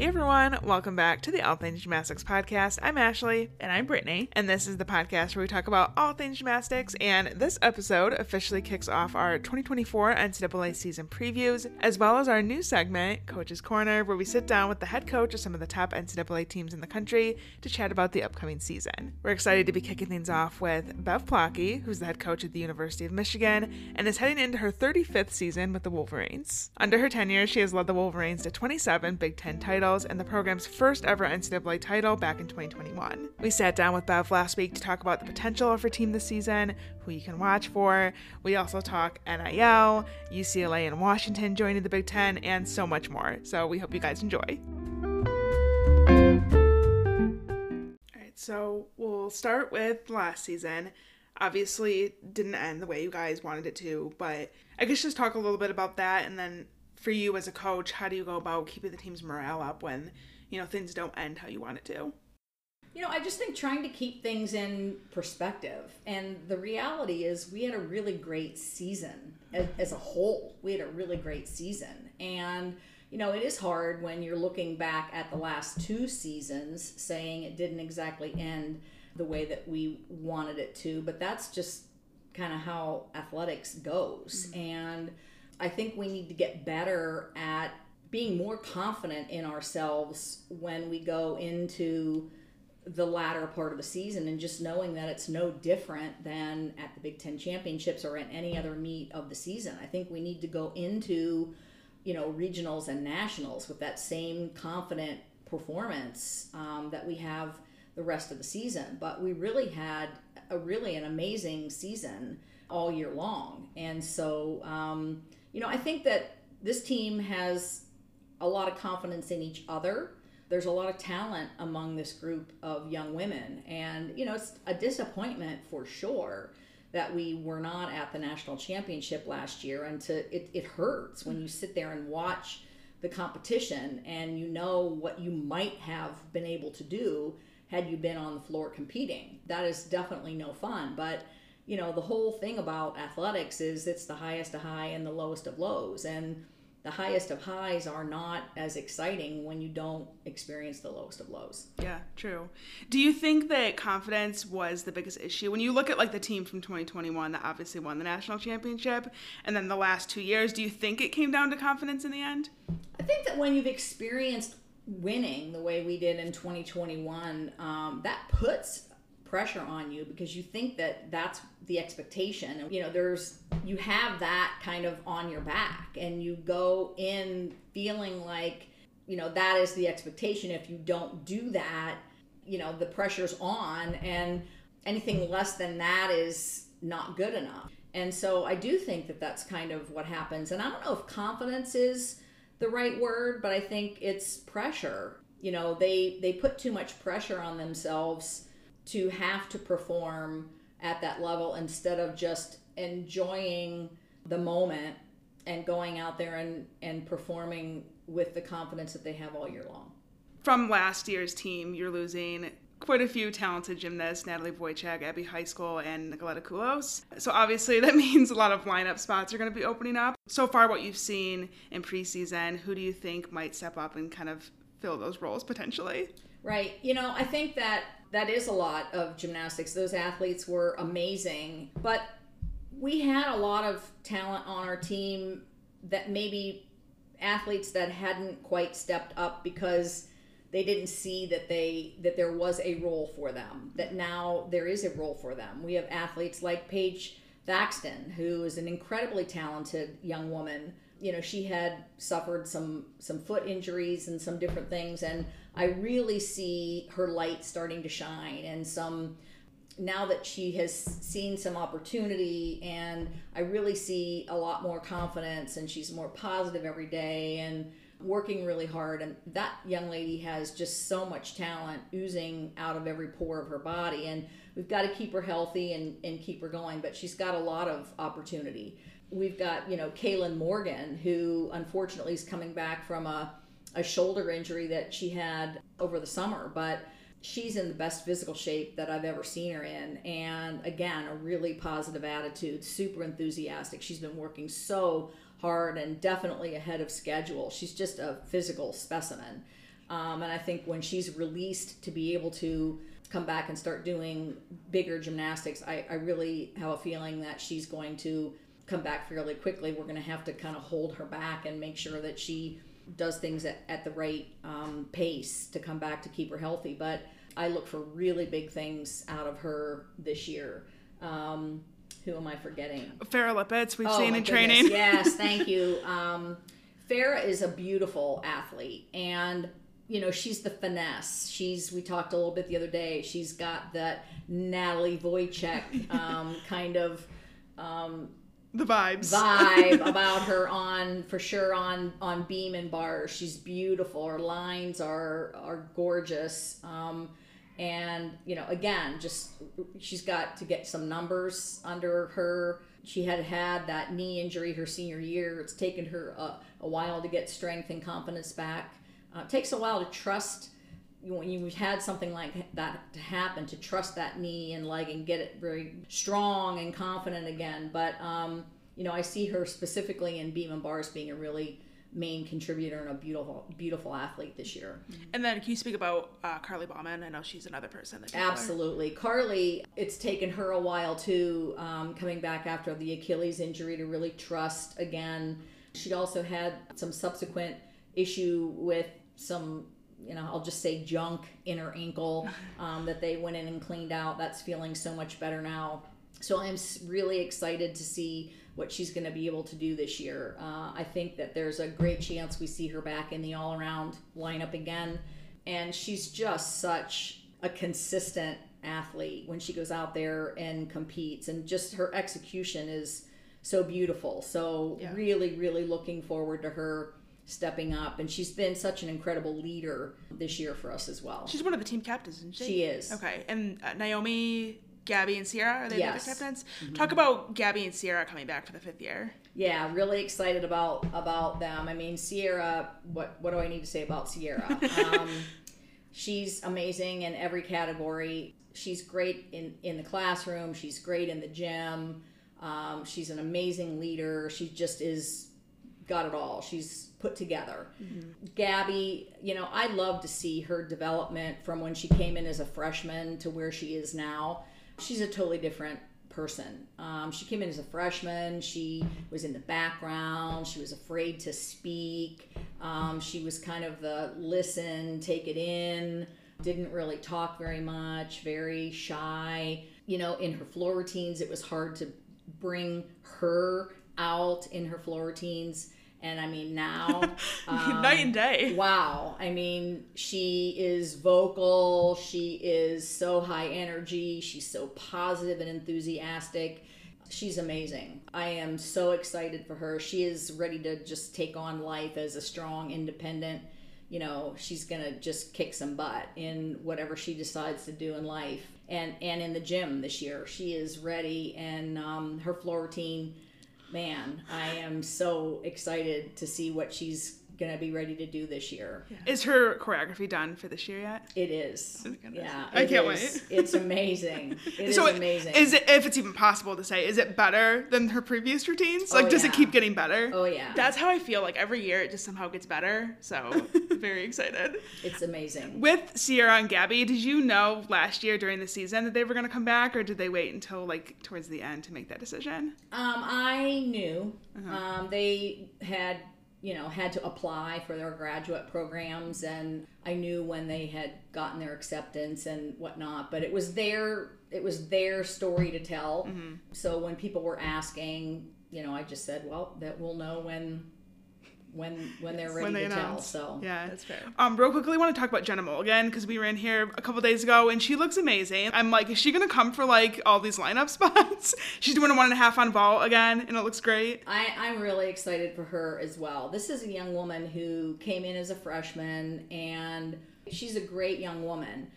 Hey everyone, welcome back to the All Things Gymnastics podcast. I'm Ashley. And I'm Brittany. And this is the podcast where we talk about all things gymnastics. And this episode officially kicks off our 2024 NCAA season previews, as well as our new segment, Coach's Corner, where we sit down with the head coach of some of the top NCAA teams in the country to chat about the upcoming season. We're excited to be kicking things off with Bev Plocki, who's the head coach at the University of Michigan and is heading into her 35th season with the Wolverines. Under her tenure, she has led the Wolverines to 27 Big Ten titles and the program's first ever NCAA title back in 2021. We sat down with Bev last week to talk about the potential of her team this season, who you can watch for. We also talk NIL, UCLA and Washington joining the Big Ten, and so much more. So we hope you guys enjoy. All right, so we'll start with last season obviously didn't end the way you guys wanted it to, but I guess just talk a little bit about that and then for you as a coach, how do you go about keeping the team's morale up when, you know, things don't end how you want it to? You know, I just think trying to keep things in perspective. And the reality is, we had a really great season as, as, a whole. We had a really great season. And, you know, it is hard when you're looking back at the last two seasons saying it didn't exactly end the way that we wanted it to. But that's just kind of how athletics goes. Mm-hmm. And, I think we need to get better at being more confident in ourselves when we go into the latter part of the season and just knowing that it's no different than at the Big Ten championships or at any other meet of the season. I think we need to go into, you know, regionals and nationals with that same confident performance um, that we have the rest of the season. But we really had a really an amazing season all year long, and so. Um, you know, I think that this team has a lot of confidence in each other. There's a lot of talent among this group of young women. And, you know, it's a disappointment for sure that we were not at the national championship last year. And to, it, it hurts when you sit there and watch the competition and you know what you might have been able to do had you been on the floor competing. That is definitely no fun. But you know, the whole thing about athletics is it's the highest of high and the lowest of lows. And the highest of highs are not as exciting when you don't experience the lowest of lows. Yeah, true. Do you think that confidence was the biggest issue when you look at like the team from 2021 that obviously won the national championship and then the last 2 years, do you think it came down to confidence in the end? I think that when you've experienced winning the way we did in 2021, um, that puts pressure on you because you think that that's the expectation. You know there's you have that kind of on your back and you go in feeling like you know that is the expectation. If you don't do that you know the pressure's on and anything less than that is not good enough. And so i do think that that's kind of what happens. And i don't know if confidence is the right word but i think it's pressure. You know they they put too much pressure on themselves to have to perform at that level instead of just enjoying the moment and going out there and, and performing with the confidence that they have all year long. From last year's team, you're losing quite a few talented gymnasts Natalie Wojcik, Abby Heiskell, and Nicoletta Koulos. So obviously that means a lot of lineup spots are going to be opening up. So far, what you've seen in preseason, who do you think might step up and kind of fill those roles potentially? Right. You know, I think that that is a lot of gymnastics. Those athletes were amazing, but we had a lot of talent on our team that maybe athletes that hadn't quite stepped up because they didn't see that they that there was a role for them that now there is a role for them we have athletes like paige thaxton who is an incredibly talented young woman you know she had suffered some some foot injuries and some different things and i really see her light starting to shine and some now that she has seen some opportunity and i really see a lot more confidence and she's more positive every day and working really hard and that young lady has just so much talent oozing out of every pore of her body and we've got to keep her healthy and, and keep her going but she's got a lot of opportunity. We've got you know Kaylin Morgan, who unfortunately is coming back from a, a shoulder injury that she had over the summer, but she's in the best physical shape that I've ever seen her in. And again, a really positive attitude, super enthusiastic. She's been working so hard and definitely ahead of schedule. She's just a physical specimen. Um, and I think when she's released to be able to come back and start doing bigger gymnastics, I, I really have a feeling that she's going to come back fairly quickly. We're going to have to kind of hold her back and make sure that she does things at, at the right um, pace to come back to keep her healthy. But I look for really big things out of her this year. Um, who am I forgetting? Farrah Lipitz, we've Oh, seen in goodness. training. yes, thank you. Um, Farah is a beautiful athlete, and you know she's the finesse. She's we talked a little bit the other day. She's got that Natalie Wojcik um, kind of um, the vibes. vibe about her on for sure on on beam and bars. She's beautiful. Her lines are are gorgeous. Um, and you know, again, just she's got to get some numbers under her. She had had that knee injury her senior year. It's taken her a, a while to get strength and confidence back. Uh, it takes a while to trust when you've had something like that to happen to trust that knee and leg and get it very strong and confident again. But um, you know i see her specifically in beam and bars being a really main contributor and a beautiful beautiful athlete this year. And then can you speak about uh, Carly Bauman? I know she's another person that absolutely. Carly it's taken her a while too um, coming back after the achilles injury to really trust again. She also had some subsequent issue with some you know i'll just say junk in her ankle um, that they went in and cleaned out. That's feeling so much better now. So i'm really excited to see what she's going to be able to do this year. Uh, i think that there's a great chance we see her back in the all-around lineup again. And she's just such a consistent athlete when she goes out there and competes. And just her execution is so beautiful. So Yeah. really really looking forward to her stepping up and she's been such an incredible leader this year for us as well She's one of the team captains, isn't she? She is. Okay. And uh, Naomi, Gabby, and Sierra are they Yes. the other captains? Talk about Gabby and Sierra coming back for the fifth year. yeah really excited about about them i mean sierra what what do i need to say about sierra um, she's amazing in every category she's great in in the classroom she's great in the gym um, she's an amazing leader she just is got it all she's put together gabby you know i love to see her development from when she came in as a freshman to where she is now she's a totally different person. Um, she came in as a freshman. She was in the background. She was afraid to speak. Um, she was kind of the listen, take it in, didn't really talk very much, very shy. You know, in her floor routines, it was hard to bring her out in her floor routines. And I mean, now. um, Night and day. Wow. I mean, she is vocal. She is so high energy. She's so positive and enthusiastic. She's amazing. I am so excited for her. She is ready to just take on life as a strong, independent. You know, she's gonna just kick some butt in whatever she decides to do in life, and and in the gym this year, she is ready. And um, her floor routine, man, I am so excited to see what she's gonna be ready to do this year. Is her choreography done for this year yet? It is. goodness. Yeah, I can't is. wait. It's amazing. It is so it- amazing. Is it if it's even possible to say, is it better than her previous routines? Like Oh, does yeah. it keep getting better? oh yeah, That's how I feel like every year it just somehow gets better. So very excited. it's amazing. With Sierra and Gabby, did you know last year during the season that they were going to come back, or did they wait until like towards the end to make that decision? Um, I knew Uh-huh. um, they had you know had to apply for their graduate programs, and I knew when they had gotten their acceptance and whatnot. But it was their it was their story to tell. Mm-hmm. So when people were asking, you know, I just said, well, that we'll know when when when they're ready when they to tell. announce. So yeah, that's fair. Um, real quickly, I want to talk about Jenna Mulligan because we were in here a couple days ago and she looks amazing. I'm like, is she gonna come for like all these lineup spots? She's doing a one and a half on vault again, and it looks great. I, I'm really excited for her as well. This is a young woman who came in as a freshman, and she's a great young woman.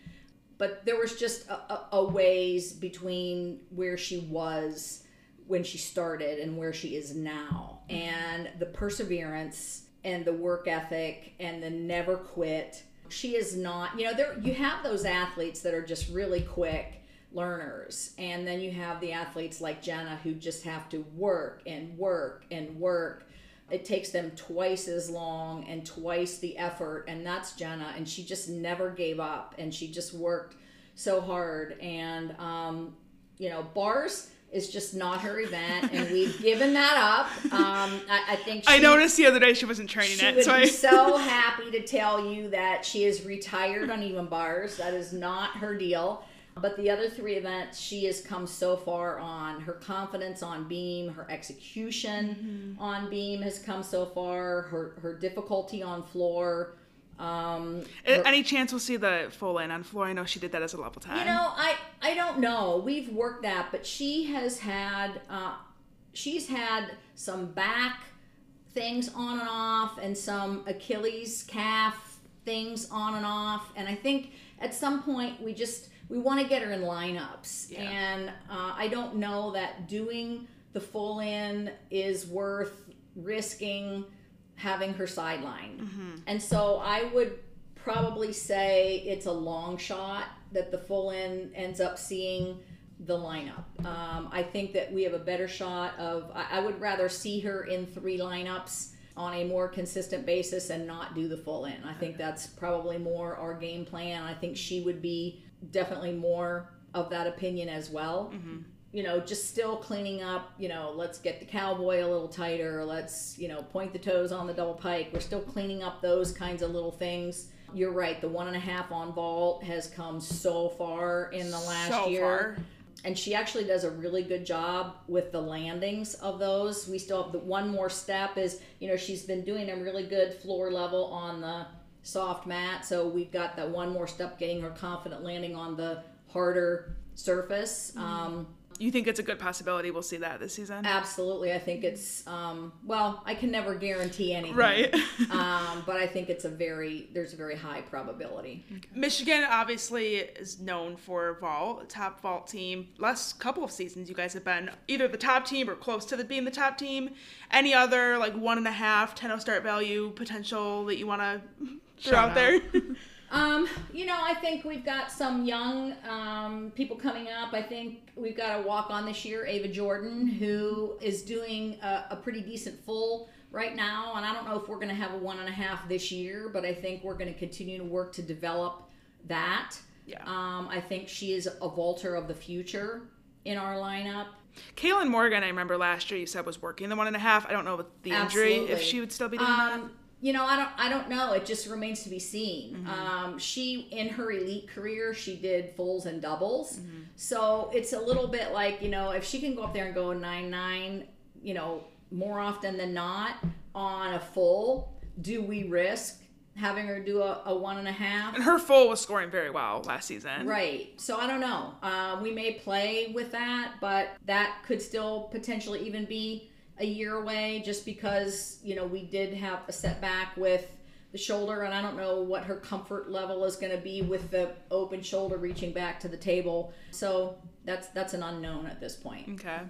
But there was just a, a, a ways between where she was when she started and where she is now. And the perseverance and the work ethic and the never quit. She is not, you know, there you have those athletes that are just really quick learners. And then you have the athletes like Jenna who just have to work and work and work. it takes them twice as long and twice the effort, and that's Jenna. And she just never gave up, and she just worked so hard. And um, you know, bars is just not her event, and we've given that up. Um, I, I think I noticed the other day she wasn't training she it, would so be I. so happy to tell you that she is retired on even bars. That is not her deal. But the other three events, she has come so far on. Her confidence on beam, her execution on beam has come so far. Her her difficulty on floor. Um, Any chance we'll see the full in on floor? I know she did that as a level ten. you know, I I don't know. We've worked that, but she has had uh, she's had some back things on and off, and some Achilles calf things on and off. And I think at some point we just we want to get her in lineups, Yeah. and uh, I don't know that doing the full in is worth risking having her sideline. And so I would probably say it's a long shot that the full in ends up seeing the lineup. Um, I think that we have a better shot of, I, I would rather see her in three lineups on a more consistent basis and not do the full in. I think that's probably more our game plan. I think she would be definitely more of that opinion as well you know, just still cleaning up, you know, let's get the cowboy a little tighter, let's, you know, point the toes on the double pike. We're still cleaning up those kinds of little things. You're right, the one and a half on vault has come so far in the last so year. far. And she actually does a really good job with the landings of those. We still have the one more step is, you know, she's been doing a really good floor level on the soft mat. So we've got that one more step getting her confident landing on the harder surface. Um, You think it's a good possibility we'll see that this season? Absolutely, I think it's um, well. I can never guarantee anything, Right. um, but I think it's a very there's a very high probability. Michigan obviously is known for vault, top vault team. Last couple of seasons, you guys have been either the top team or close to the, being the top team. Any other like one and a half 10 start value potential that you want to throw Shout out there? Um, you know, I think we've got some young um, people coming up. I think we've got a walk on this year, Ava Jordan, who is doing a, a pretty decent full right now. And I don't know if we're going to have a one and a half this year, but I think we're going to continue to work to develop that. Yeah. Um, I think she is a vaulter of the future in our lineup. Kaylin Morgan, I remember last year you said was working the one and a half. I don't know with the injury if she would still be doing that. You know, I don't, I don't know. It just remains to be seen. Mm-hmm. Um, she, in her elite career, she did fulls and doubles. Mm-hmm. So it's a little bit like, you know, if she can go up there and go nine nine, you know, more often than not on a full, do we risk having her do a, a one and a half? And her full was scoring very well last season. Right. So I don't know. Uh, we may play with that, but that could still potentially even be a year away just because, you know, we did have a setback with the shoulder, and I don't know what her comfort level is going to be with the open shoulder reaching back to the table. So that's that's an unknown at this point. Okay.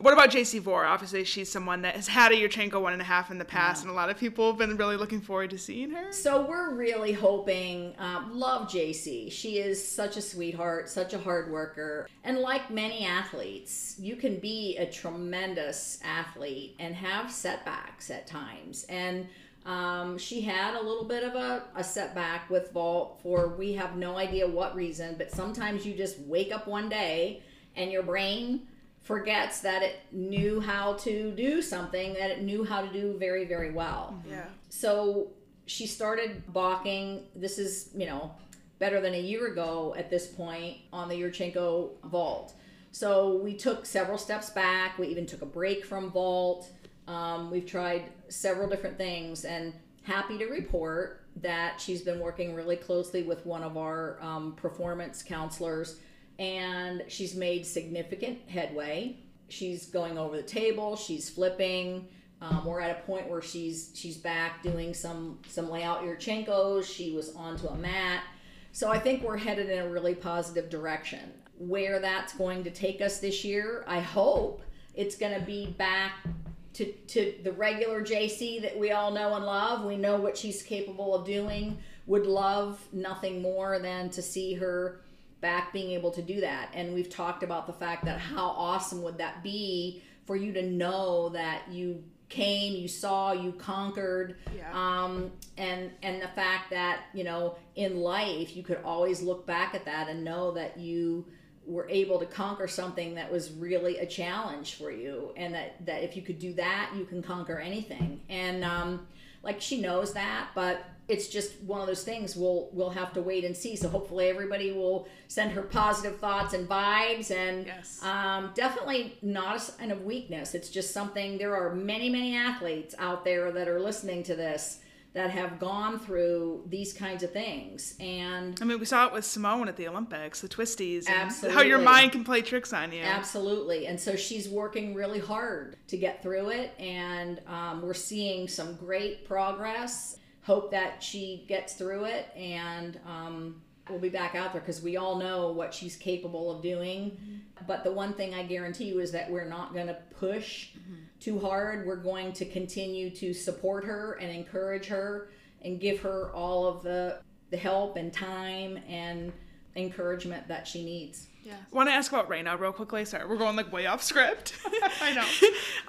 What about JC Vore? Obviously, she's someone that has had a Yurchenko one and a half in the past, and a lot of people have been really looking forward to seeing her. So we're really hoping, um, love JC. She is such a sweetheart, such a hard worker. And like many athletes, you can be a tremendous athlete and have setbacks at times. And um, she had a little bit of a, a setback with vault for we have no idea what reason, but sometimes you just wake up one day and your brain forgets that it knew how to do something that it knew how to do very, very well. Yeah. So she started balking. This is, you know, better than a year ago at this point on the Yurchenko vault. So we took several steps back. We even took a break from vault. Um, we've tried several different things and happy to report that she's been working really closely with one of our um, performance counselors and she's made significant headway. She's going over the table, she's flipping. Um, we're at a point where she's she's back doing some some layout Yurchenkos. She was onto a mat. So I think we're headed in a really positive direction. Where that's going to take us this year, I hope it's going to be back to, to the regular JC that we all know and love. We know what she's capable of doing. Would love nothing more than to see her back being able to do that. And we've talked about the fact that how awesome would that be for you to know that you came, you saw, you conquered. Yeah. Um, and and the fact that, you know, in life you could always look back at that and know that you were able to conquer something that was really a challenge for you and that that if you could do that you can conquer anything and um like she knows that but it's just one of those things we'll we'll have to wait and see so hopefully everybody will send her positive thoughts and vibes and Yes. um, definitely not a sign of weakness it's just something there are many many athletes out there that are listening to this that have gone through these kinds of things and I mean, we saw it with Simone at the Olympics, the twisties, and how your mind can play tricks on you. Absolutely. And so she's working really hard to get through it. And um, we're seeing some great progress. Hope that she gets through it. And um, we'll be back out there because we all know what she's capable of doing. Mm-hmm. But the one thing I guarantee you is that we're not going to push mm-hmm. too hard. We're going to continue to support her and encourage her and give her all of the, the help and time and encouragement that she needs. Yeah. Want to ask about Raina real quickly? Sorry, we're going like way off script. I know.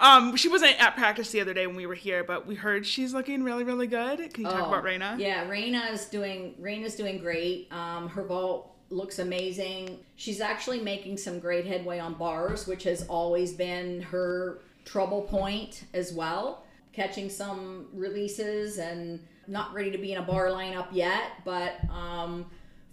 um, she wasn't at practice the other day when we were here, but we heard she's looking really, really good. Can you talk Oh, about Raina? Yeah, Raina is doing Raina's doing great. Um, her vault looks amazing. She's actually making some great headway on bars, which has always been her trouble point as well. Catching some releases and not ready to be in a bar lineup yet, but um,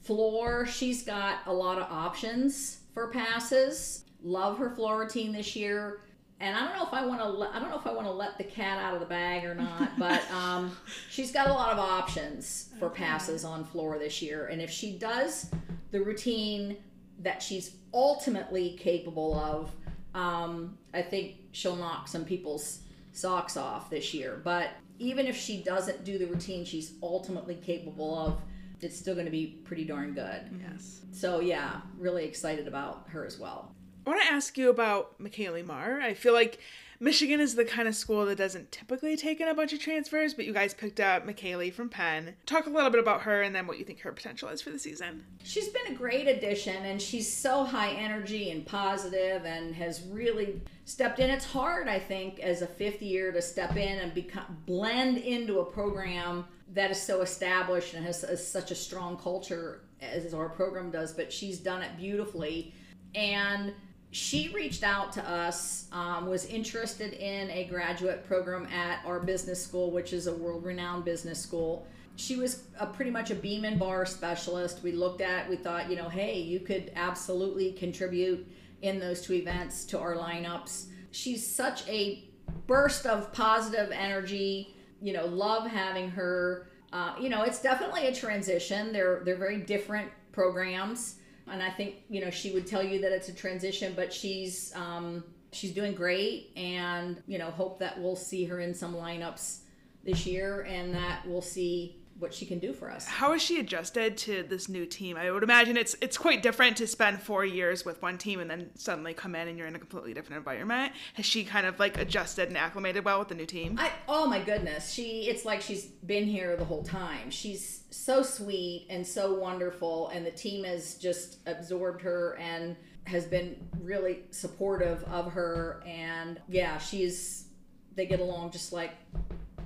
floor, she's got a lot of options for passes. Love her floor routine this year. And I don't know if I want to. Let, I don't know if I want to let the cat out of the bag or not. But um, she's got a lot of options for passes on floor this year. And if she does the routine that she's ultimately capable of, um, I think she'll knock some people's socks off this year. But even if she doesn't do the routine she's ultimately capable of, it's still going to be pretty darn good. Yes. So yeah, really excited about her as well. I want to ask you about McKaylee Marr. I feel like Michigan is the kind of school that doesn't typically take in a bunch of transfers, but you guys picked up McKaylee from Penn. Talk a little bit about her and then what you think her potential is for the season. She's been a great addition and she's so high energy and positive and has really stepped in. It's hard, I think, as a fifth year to step in and become blend into a program that is so established and has, has such a strong culture as our program does, but she's done it beautifully. And she reached out to us, um, was interested in a graduate program at our business school, which is a world renowned business school. She was a, pretty much a beam and bar specialist. We looked at, we thought, you know, hey, you could absolutely contribute in those two events to our lineups. She's such a burst of positive energy. You know, love having her. Uh, you know, it's definitely a transition. They're they're very different programs and I think you know she would tell you that it's a transition, but she's um, she's doing great, and you know hope that we'll see her in some lineups this year, and that we'll see what she can do for us. How has she adjusted to this new team? I would imagine it's it's quite different to spend four years with one team and then suddenly come in and you're in a completely different environment. Has she kind of like adjusted and acclimated well with the new team? I, oh my goodness, she it's like she's been here the whole time. She's so sweet and so wonderful, and the team has just absorbed her and has been really supportive of her. And yeah, she's they get along just like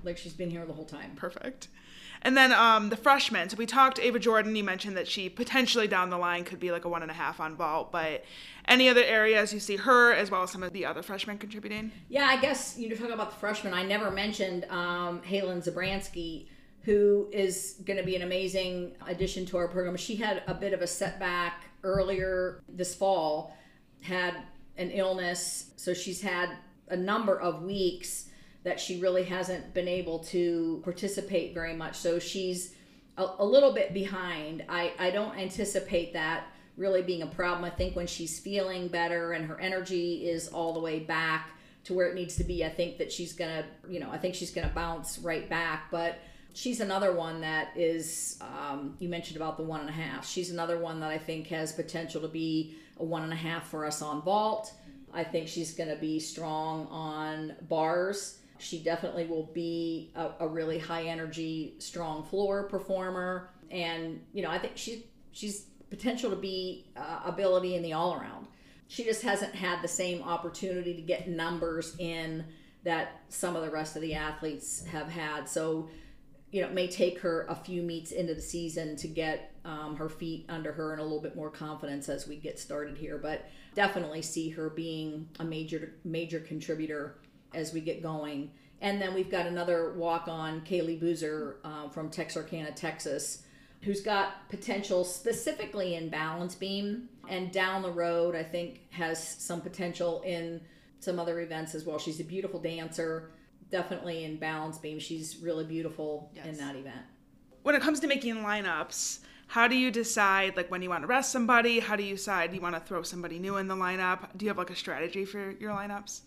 like she's been here the whole time. Perfect. And then um, the freshmen. So we talked Ava Jordan. You mentioned that she potentially down the line could be like a one and a half on vault. But any other areas you see her as well as some of the other freshmen contributing? Yeah, I guess you know talking about the freshmen. I never mentioned um, Halen Zabransky, who is going to be an amazing addition to our program. She had a bit of a setback earlier this fall, had an illness, so she's had a number of weeks that she really hasn't been able to participate very much. So she's a, a little bit behind. I, I don't anticipate that really being a problem. I think when she's feeling better and her energy is all the way back to where it needs to be, I think that she's gonna, you know, I think she's gonna bounce right back. But she's another one that is, um, you mentioned about the one and a half. She's another one that I think has potential to be a one and a half for us on vault. I think she's gonna be strong on bars. She definitely will be a, a really high energy, strong floor performer, and you know I think she's she's potential to be uh, ability in the all around. She just hasn't had the same opportunity to get numbers in that some of the rest of the athletes have had. So, you know, it may take her a few meets into the season to get um, her feet under her and a little bit more confidence as we get started here. But definitely see her being a major major contributor as we get going. And then we've got another walk on, Kaylee Boozer uh, from Texarkana, Texas, who's got potential specifically in balance beam and down the road, I think, has some potential in some other events as well. She's a beautiful dancer, definitely in balance beam. She's really beautiful yes. in that event. When it comes to making lineups, how do you decide like when you want to rest somebody? How do you decide do you want to throw somebody new in the lineup? Do you have like a strategy for your lineups?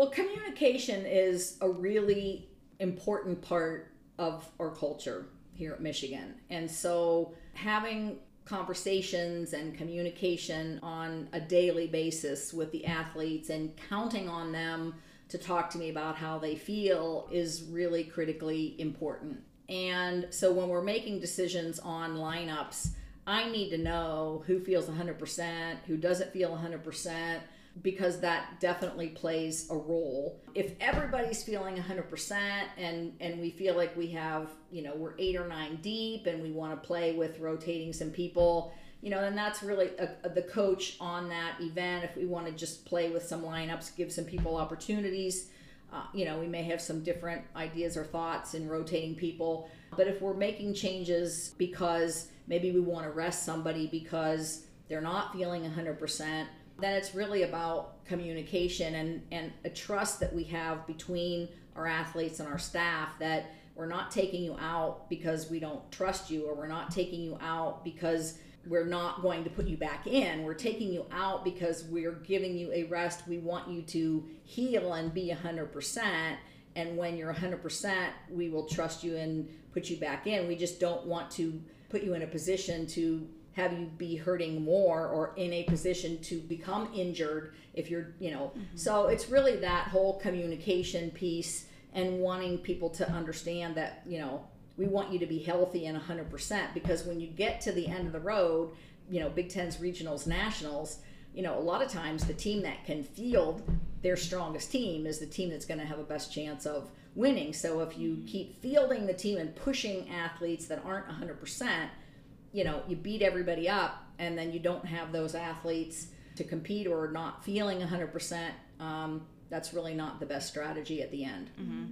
Well, communication is a really important part of our culture here at Michigan. And so having conversations and communication on a daily basis with the athletes and counting on them to talk to me about how they feel is really critically important. And so when we're making decisions on lineups, I need to know who feels 100%, who doesn't feel 100%, because that definitely plays a role. If everybody's feeling 100% and and we feel like we have, you know, we're 8 or 9 deep and we want to play with rotating some people, you know, then that's really a, a, the coach on that event if we want to just play with some lineups, give some people opportunities. Uh, you know, we may have some different ideas or thoughts in rotating people. But if we're making changes because maybe we want to rest somebody because they're not feeling 100%, then it's really about communication and, and a trust that we have between our athletes and our staff that we're not taking you out because we don't trust you or we're not taking you out because we're not going to put you back in. We're taking you out because we're giving you a rest. We want you to heal and be 100%. And when you're 100%, we will trust you and put you back in. We just don't want to put you in a position to have you be hurting more or in a position to become injured if you're, you know. Mm-hmm. So it's really that whole communication piece and wanting people to understand that, you know, we want you to be healthy and 100% because when you get to the end of the road, you know, Big Ten's regionals, nationals, you know, a lot of times the team that can field their strongest team is the team that's going to have a best chance of winning. So if you keep fielding the team and pushing athletes that aren't 100%, you know, you beat everybody up and then you don't have those athletes to compete or not feeling 100%, um, that's really not the best strategy at the end. Mm-hmm.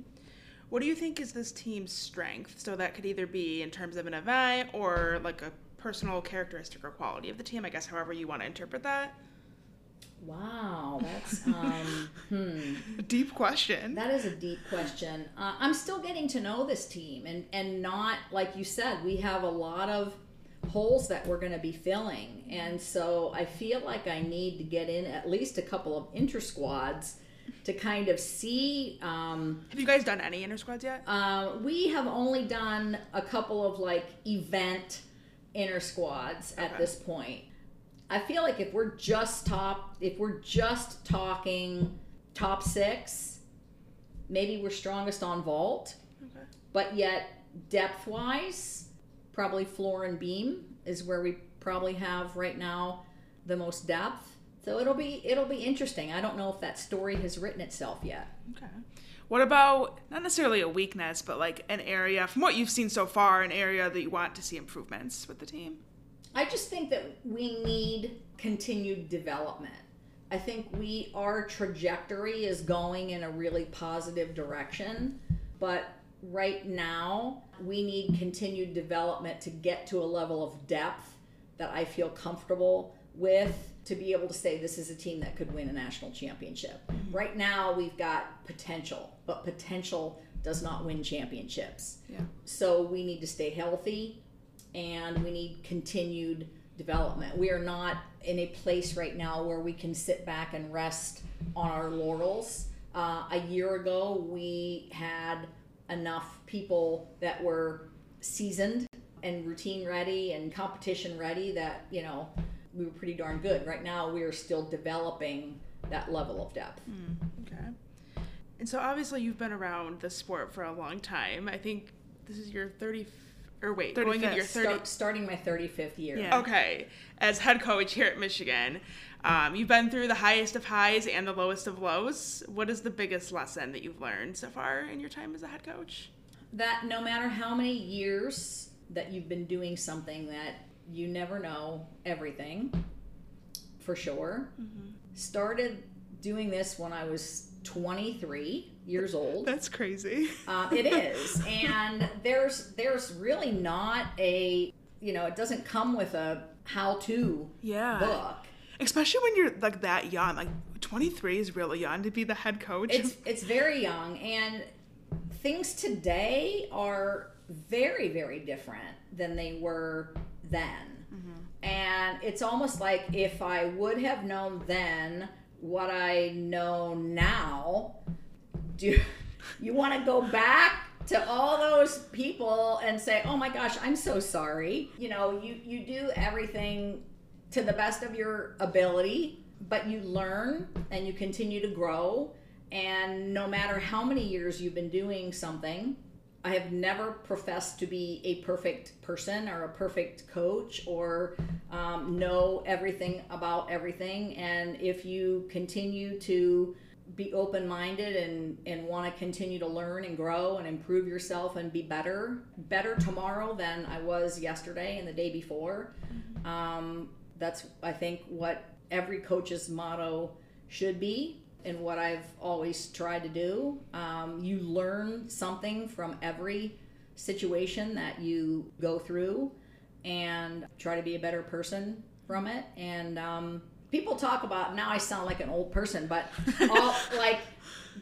What do you think is this team's strength? So that could either be in terms of an event or like a personal characteristic or quality of the team, I guess, however you want to interpret that. Wow, that's um, hmm. a deep question. That is a deep question. Uh, I'm still getting to know this team, and and not like you said, we have a lot of holes that we're going to be filling. And so I feel like I need to get in at least a couple of inter squads to kind of see. Um, have you guys done any inter squads yet? Uh, we have only done a couple of like event inter squads at this point. I feel like if we're just top, if we're just talking top six, maybe we're strongest on vault. Okay. But yet, depth wise, probably floor and beam is where we probably have right now the most depth. So it'll be it'll be interesting. I don't know if that story has written itself yet. Okay. What about not necessarily a weakness, but like an area from what you've seen so far, an area that you want to see improvements with the team? I just think that we need continued development. I think we our trajectory is going in a really positive direction, but right now, we need continued development to get to a level of depth that I feel comfortable with to be able to say this is a team that could win a national championship. Mm-hmm. Right now, we've got potential, but potential does not win championships. Yeah. So we need to stay healthy and we need continued development. We are not in a place right now where we can sit back and rest on our laurels. Uh, a year ago, we had enough people that were seasoned and routine ready and competition ready that you know we were pretty darn good. Right now, we are still developing that level of depth. Mm, okay. And so, obviously, you've been around the sport for a long time. I think this is your 30, or wait, going into your 30 start, starting my 35th year. Yeah. Okay. As head coach here at Michigan, um, you've been through the highest of highs and the lowest of lows. What is the biggest lesson that you've learned so far in your time as a head coach? That no matter how many years that you've been doing something that you never know everything for sure. Started doing this when I was 23 years old. That's crazy. Uh, it is, and there's there's really not a you know it doesn't come with a how-to Yeah. book. Especially when you're like that young. Like 23 is really young to be the head coach. It's it's very young, and things today are very very different than they were then. Mm-hmm. And it's almost like if I would have known then what I know now, do you want to go back to all those people and say, "Oh my gosh, I'm so sorry." You know, you you do everything to the best of your ability, but you learn and you continue to grow. And no matter how many years you've been doing something, I have never professed to be a perfect person or a perfect coach or um, know everything about everything. And if you continue to be open minded and, and want to continue to learn and grow and improve yourself and be better, better tomorrow than I was yesterday and the day before. Um, that's, I think, what every coach's motto should be and what I've always tried to do. Um, you learn something from every situation that you go through and try to be a better person from it. And um, people talk about now I sound like an old person, but all like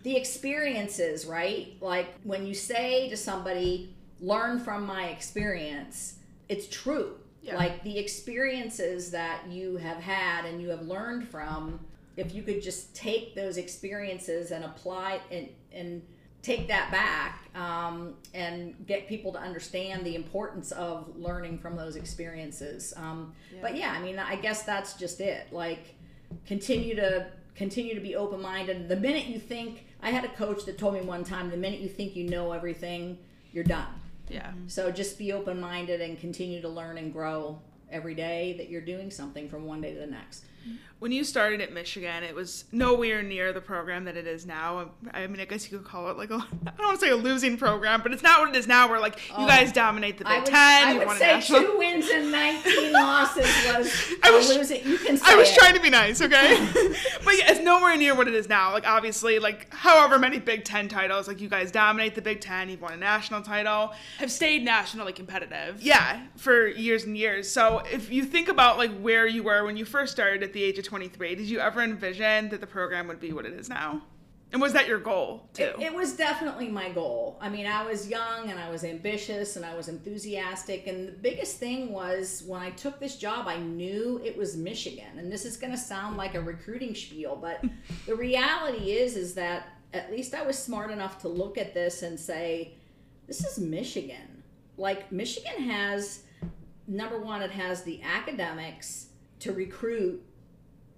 the experiences, right? Like when you say to somebody, learn from my experience, it's true. Yeah. Like the experiences that you have had and you have learned from, if you could just take those experiences and apply and, and take that back um, and get people to understand the importance of learning from those experiences. Um, But yeah, I mean, I guess that's just it. Like, continue to continue to be open minded. The minute you think, I had a coach that told me one time, the minute you think you know everything, you're done. Yeah. Mm-hmm. So just be open minded and continue to learn and grow every day that you're doing something from one day to the next. When you started at Michigan, it was nowhere near the program that it is now. I mean, I guess you could call it like a, I don't want to say a losing program, but it's not what it is now. Where like you Oh. guys dominate the Big I would, Ten, I you would won say national. two wins and 19 losses was, I was- a losing. You can I was it. trying to be nice, okay? but yeah, it's nowhere near what it is now. Like obviously, like however many Big Ten titles, like you guys dominate the Big Ten, you've won a national title, have stayed nationally competitive. Yeah, for years and years. So if you think about like where you were when you first started at the age of 23, did you ever envision that the program would be what it is now? And was that your goal too? It, it was definitely my goal. I mean, I was young and I was ambitious and I was enthusiastic. And the biggest thing was when I took this job, I knew it was Michigan. And this is going to sound like a recruiting spiel, but the reality is, is that at least I was smart enough to look at this and say, this is Michigan. Like, Michigan has, number one, it has the academics to recruit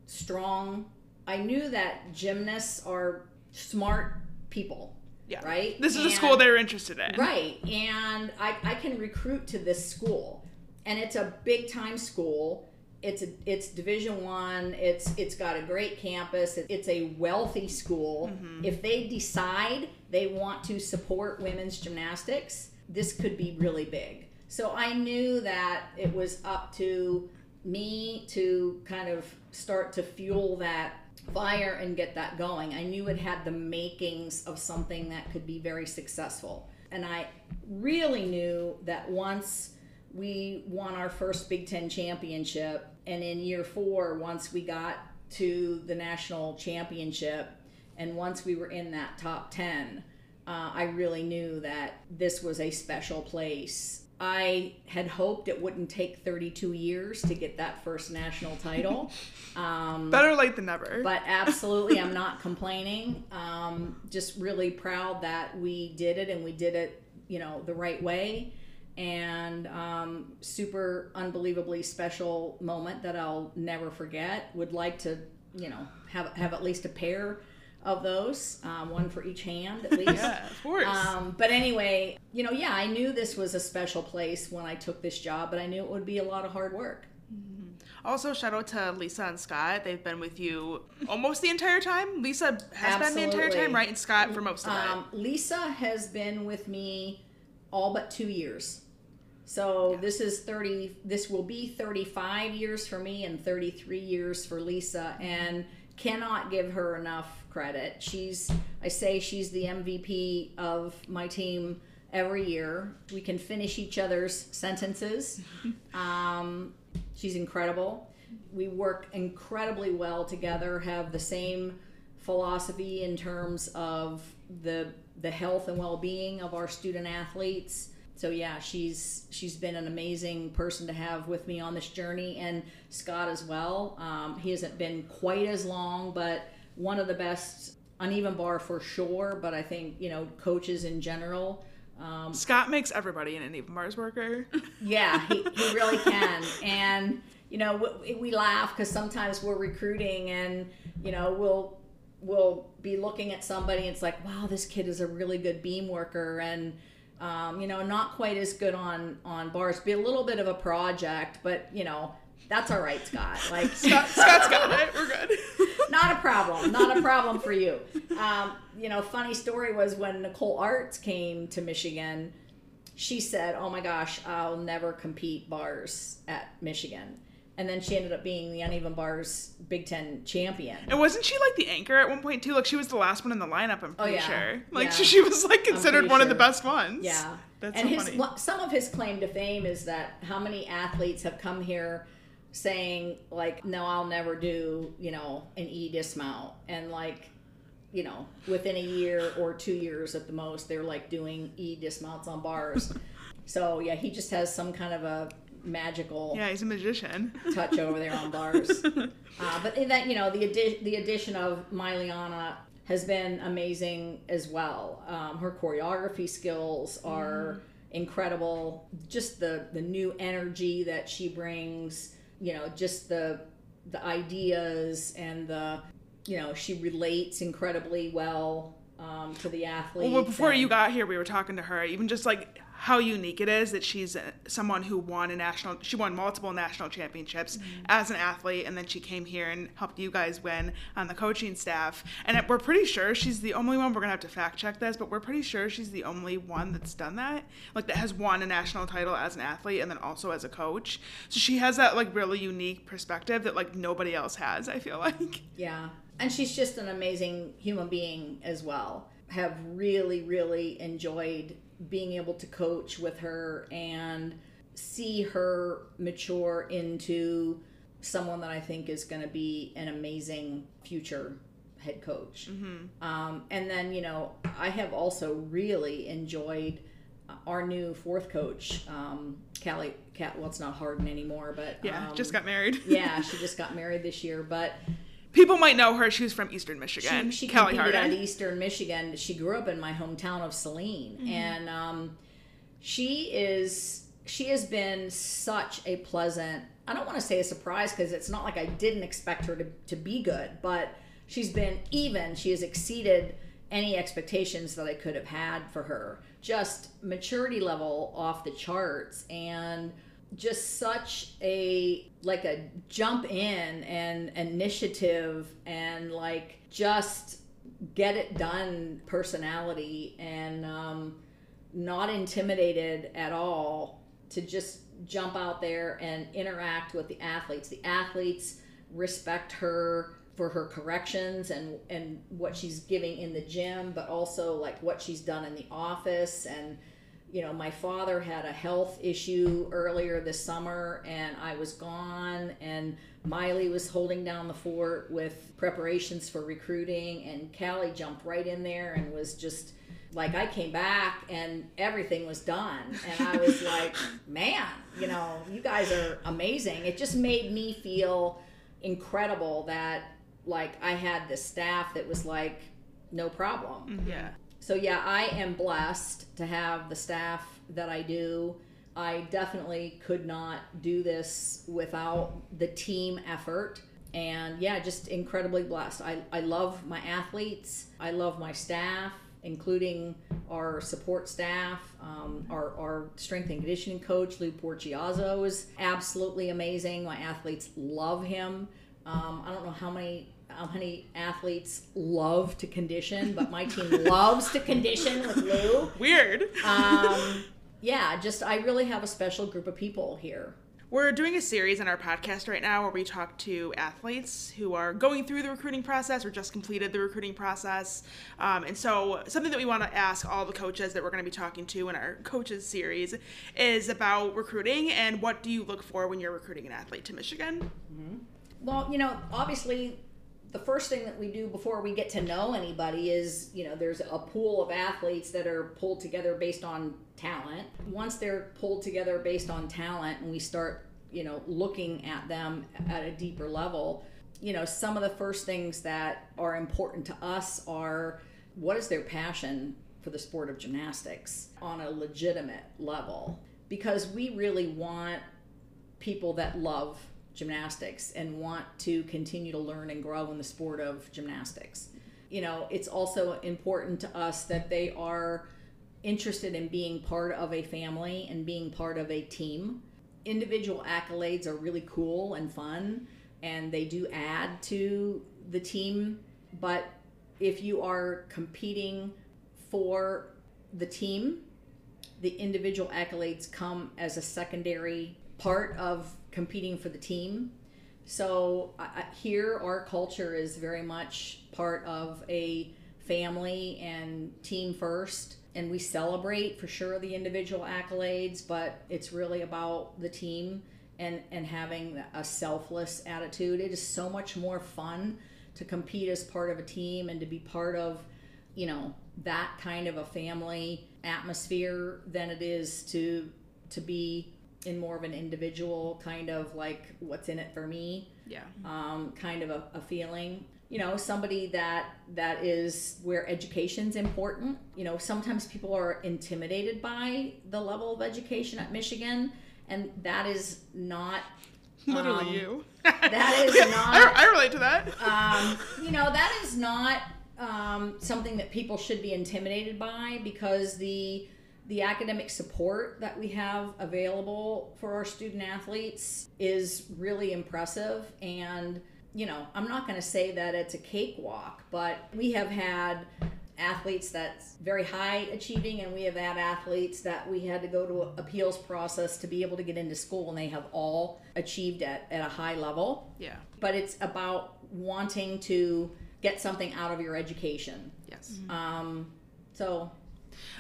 strong. I knew that gymnasts are smart people, yeah. right? This is a school they're interested in. Right. And I, I can recruit to this school. And it's a big time school. It's a, it's division one. It's it's got a great campus. It's a wealthy school. Mm-hmm. If they decide they want to support women's gymnastics, this could be really big. So I knew that it was up to me to kind of start to fuel that fire and get that going. I knew it had the makings of something that could be very successful. And I really knew that once we won our first Big Ten championship, and in year four, once we got to the national championship, and once we were in that top 10, uh, I really knew that this was a special place. I had hoped it wouldn't take 32 years to get that first national title. Um, Better late than never. but absolutely, I'm not complaining. Um, just really proud that we did it and we did it, you know, the right way. And um, super unbelievably special moment that I'll never forget. Would like to, you know, have have at least a pair of those, um, one for each hand at least. Yeah, of course. Um, but anyway, you know, yeah, I knew this was a special place when I took this job, but I knew it would be a lot of hard work. Also, shout out to Lisa and Scott. They've been with you almost the entire time. Lisa has been the entire time, right? And Scott for most of Um, Lisa has been with me all but two years. So this is 30, this will be 35 years for me and 33 years for Lisa, and cannot give her enough credit. She's, I say she's the MVP of my team every year. We can finish each other's sentences. Um, she's incredible. We work incredibly well together, have the same philosophy in terms of the the health and well-being of our student athletes. So yeah, she's she's been an amazing person to have with me on this journey, and Scott as well. Um, he hasn't been quite as long, but one of the best uneven bar for sure. But I think you know coaches in general. Um. Scott makes everybody an uneven bars worker. yeah, he, he really can. And, you know, we, we laugh because sometimes we're recruiting and, you know, we'll we'll be looking at somebody and it's like, wow, this kid is a really good beam worker and um, you know, not quite as good on on bars. Be a little bit of a project, but you know, that's all right, Scott. Like Scott, Scott's got it. We're good. not a problem. Not a problem for you. Um, you know, funny story was when Nicole Artz came to Michigan, she said, Oh my gosh, I'll never compete bars at Michigan. And then she ended up being the uneven bars Big Ten champion. And wasn't she like the anchor at one point too? Like she was the last one in the lineup. I'm oh, pretty Oh, yeah. sure. Like Yeah. she, she was like considered one of the best ones. Yeah. That's and so his funny. some of his claim to fame is that how many athletes have come here saying like no I'll never do, you know, an E dismount and like you know, within a year or 2 years at the most they're like doing E dismounts on bars. so, yeah, he just has some kind of a magical Yeah, he's a magician. touch over there on bars. Uh, but in that, you know, the addi- the addition of Myliana has been amazing as well. Um, her choreography skills are incredible. Just the the new energy that she brings. You know, just the the ideas and the you know she relates incredibly well um, to the athletes. Well, before and- you got here, we were talking to her. Even just like how unique it is that she's uh, someone who won a national. She won multiple national championships Mm-hmm. as an athlete, and then she came here and helped you guys win on the coaching staff. And we're pretty sure she's the only one. We're gonna have to fact check this, but we're pretty sure she's the only one that's done that. Like that has won a national title as an athlete and then also as a coach. So she has that like really unique perspective that like nobody else has. I feel like. Yeah. And she's just an amazing human being as well. Have really, really enjoyed being able to coach with her and see her mature into someone that I think is going to be an amazing future head coach. Um, and then, you know, I have also really enjoyed our new fourth coach, um, Callie. Cat, well, it's not Harden anymore, but Yeah, um, just got married. yeah, she just got married this year, but People might know her. She was from Eastern Michigan. she, she Kelly competed Harden. at Eastern Michigan. She grew up in my hometown of Saline, Mm-hmm. and um, she is she has been such a pleasant. I don't want to say a surprise because it's not like I didn't expect her to, to be good, but she's been even. She has exceeded any expectations that I could have had for her. Just maturity level off the charts and just such a like a jump in and initiative and like just get it done personality and um, not intimidated at all to just jump out there and interact with the athletes. The athletes respect her for her corrections and and what she's giving in the gym but also like what she's done in the office and you know, my father had a health issue earlier this summer and I was gone and Miley was holding down the fort with preparations for recruiting and Callie jumped right in there and was just like I came back and everything was done and I was like, man, you know, you guys are amazing. It just made me feel incredible that like I had this staff that was like no problem Yeah. So yeah, I am blessed to have the staff that I do. I definitely could not do this without the team effort. and yeah, just incredibly blessed. I, I love my athletes. I love my staff, including our support staff. Um, our, our strength and conditioning coach, Lou Porciazzo, is absolutely amazing. My athletes love him. Um, I don't know how many how many athletes love to condition, but my team loves to condition with Lou. Weird. Um, yeah, just I really have a special group of people here. We're doing a series on our podcast right now where we talk to athletes who are going through the recruiting process or just completed the recruiting process. Um, and so, something that we want to ask all the coaches that we're going to be talking to in our coaches series is about recruiting and what do you look for when you're recruiting an athlete to Michigan? Well, you know, obviously, the first thing that we do before we get to know anybody is, you know, there's a pool of athletes that are pulled together based on talent. Once they're pulled together based on talent and we start, you know, looking at them at a deeper level, you know, some of the first things that are important to us are what is their passion for the sport of gymnastics on a legitimate level? Because we really want people that love gymnastics and want to continue to learn and grow in the sport of gymnastics. You know, it's also important to us that they are interested in being part of a family and being part of a team. Individual accolades are really cool and fun and they do add to the team, but if you are competing for the team, the individual accolades come as a secondary part of competing for the team. So here, our culture is very much part of a family and team first, and we celebrate for sure the individual accolades, but it's really about the team and and having a selfless attitude. It is so much more fun to compete as part of a team and to be part of, you know, that kind of a family atmosphere than it is to to be in more of an individual kind of like what's in it for me Yeah. um, kind of a, a feeling you know somebody that that is where education's important you know sometimes people are intimidated by the level of education at michigan and that is not Literally um, you. that is not- I, I relate to that. um, you know that is not um, something that people should be intimidated by because the the academic support that we have available for our student athletes is really impressive and you know i'm not going to say that it's a cakewalk but we have had athletes that's very high achieving and we have had athletes that we had to go to appeals process to be able to get into school and they have all achieved at, at a high level yeah. but it's about wanting to get something out of your education. Yes. Um, so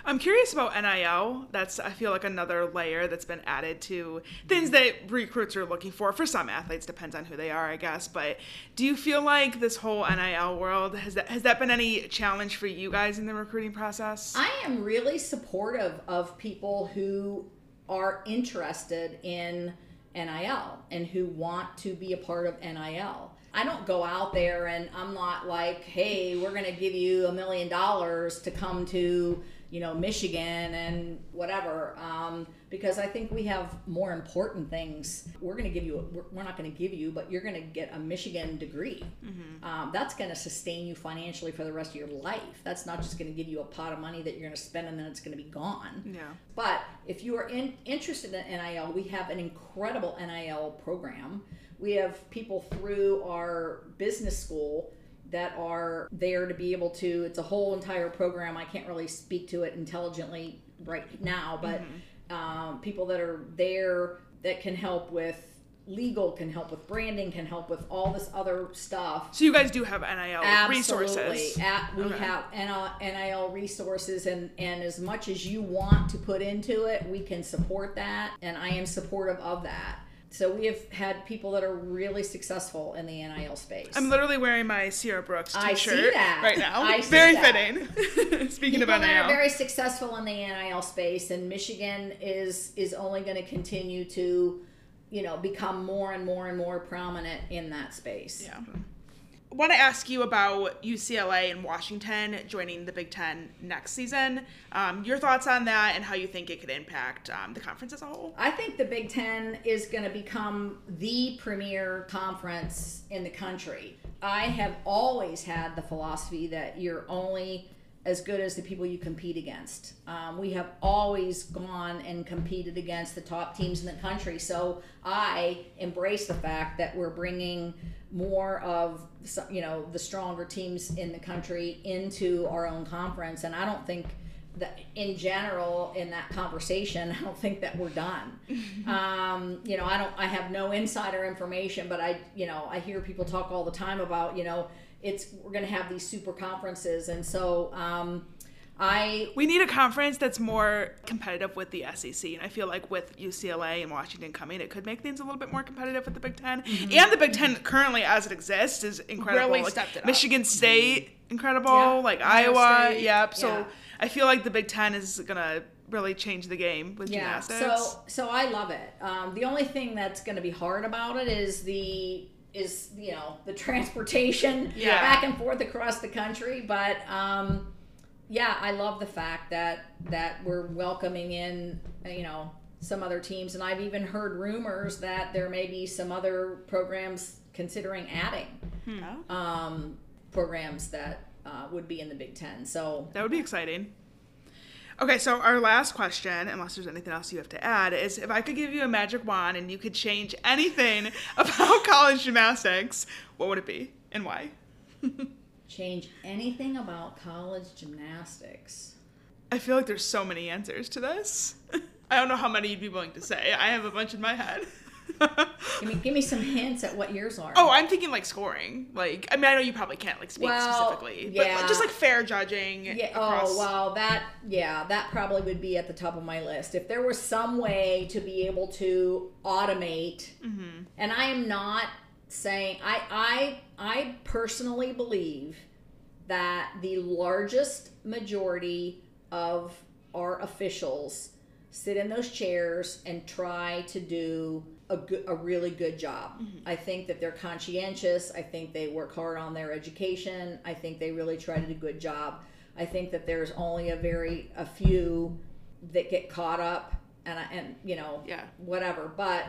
I'm curious about NIL. That's I feel like another layer that's been added to things that recruits are looking for. For some athletes, depends on who they are, I guess. But do you feel like this whole NIL world has that has that been any challenge for you guys in the recruiting process? I am really supportive of people who are interested in NIL and who want to be a part of NIL. I don't go out there and I'm not like, hey, we're going to give you a million dollars to come to, you know, Michigan and whatever. Um, because I think we have more important things. We're going to give you, we're, we're not going to give you, but you're going to get a Michigan degree. Um, that's going to sustain you financially for the rest of your life. That's not just going to give you a pot of money that you're going to spend and then it's going to be gone. yeah. But if you are in, interested in NIL, we have an incredible NIL program. We have people through our business school that are there to be able to, it's a whole entire program. I can't really speak to it intelligently right now, but um, people that are there that can help with legal, can help with branding, can help with all this other stuff. So you guys do have NIL resources. Absolutely. At, we Okay. have NIL, NIL resources, and, and as much as you want to put into it, we can support that, and I am supportive of that. So we have had people that are really successful in the NIL space. I'm literally wearing my Sierra Brooks I see T-shirt that. right now. I see Very fitting. Speaking people of that are very successful in the NIL space, and Michigan is is only going to continue to, you know, become more and more and more prominent in that space. yeah. Want to ask you about UCLA and Washington joining the Big Ten next season. Um, your thoughts on that and how you think it could impact um, the conference as a whole? I think the Big Ten is going to become the premier conference in the country. I have always had the philosophy that you're only as good as the people you compete against. Um, we have always gone and competed against the top teams in the country. So I embrace the fact that we're bringing more of you know the stronger teams in the country into our own conference, and I don't think that in general in that conversation i don't think that we're done um, you know i don't i have no insider information but i you know i hear people talk all the time about you know it's we're going to have these super conferences, and so um, I we need a conference that's more competitive with the SEC, and I feel like with UCLA and Washington coming, it could make things a little bit more competitive with the Big 10 mm-hmm. and the Big Ten currently as it exists is incredible. Really like, stepped it Michigan up. State, mm-hmm. incredible. Yeah. Like Ohio Iowa, State. yep. So yeah. I feel like the Big Ten is gonna really change the game with yeah. gymnastics. So so I love it. Um, the only thing that's going to be hard about it is the is you know the transportation yeah. back and forth across the country but um, yeah i love the fact that that we're welcoming in you know some other teams and i've even heard rumors that there may be some other programs considering adding hmm. um, programs that uh, would be in the big ten so that would be exciting Okay, so our last question, unless there's anything else you have to add, is if I could give you a magic wand and you could change anything about college gymnastics, what would it be and why? change anything about college gymnastics. I feel like there's so many answers to this. I don't know how many you'd be willing to say. I have a bunch in my head give me give me some hints at what yours are. Oh, I'm thinking like scoring. Like I mean, I know you probably can't like speak well, specifically, yeah. but just like fair judging. Yeah. Across... Oh well, that yeah, that probably would be at the top of my list. If there was some way to be able to automate, mm-hmm. and I am not saying I I I personally believe that the largest majority of our officials sit in those chairs and try to do a, good, a really good job. Mm-hmm. I think that they're conscientious. I think they work hard on their education. I think they really try to do a good job. I think that there's only a very a few that get caught up and and you know yeah whatever. But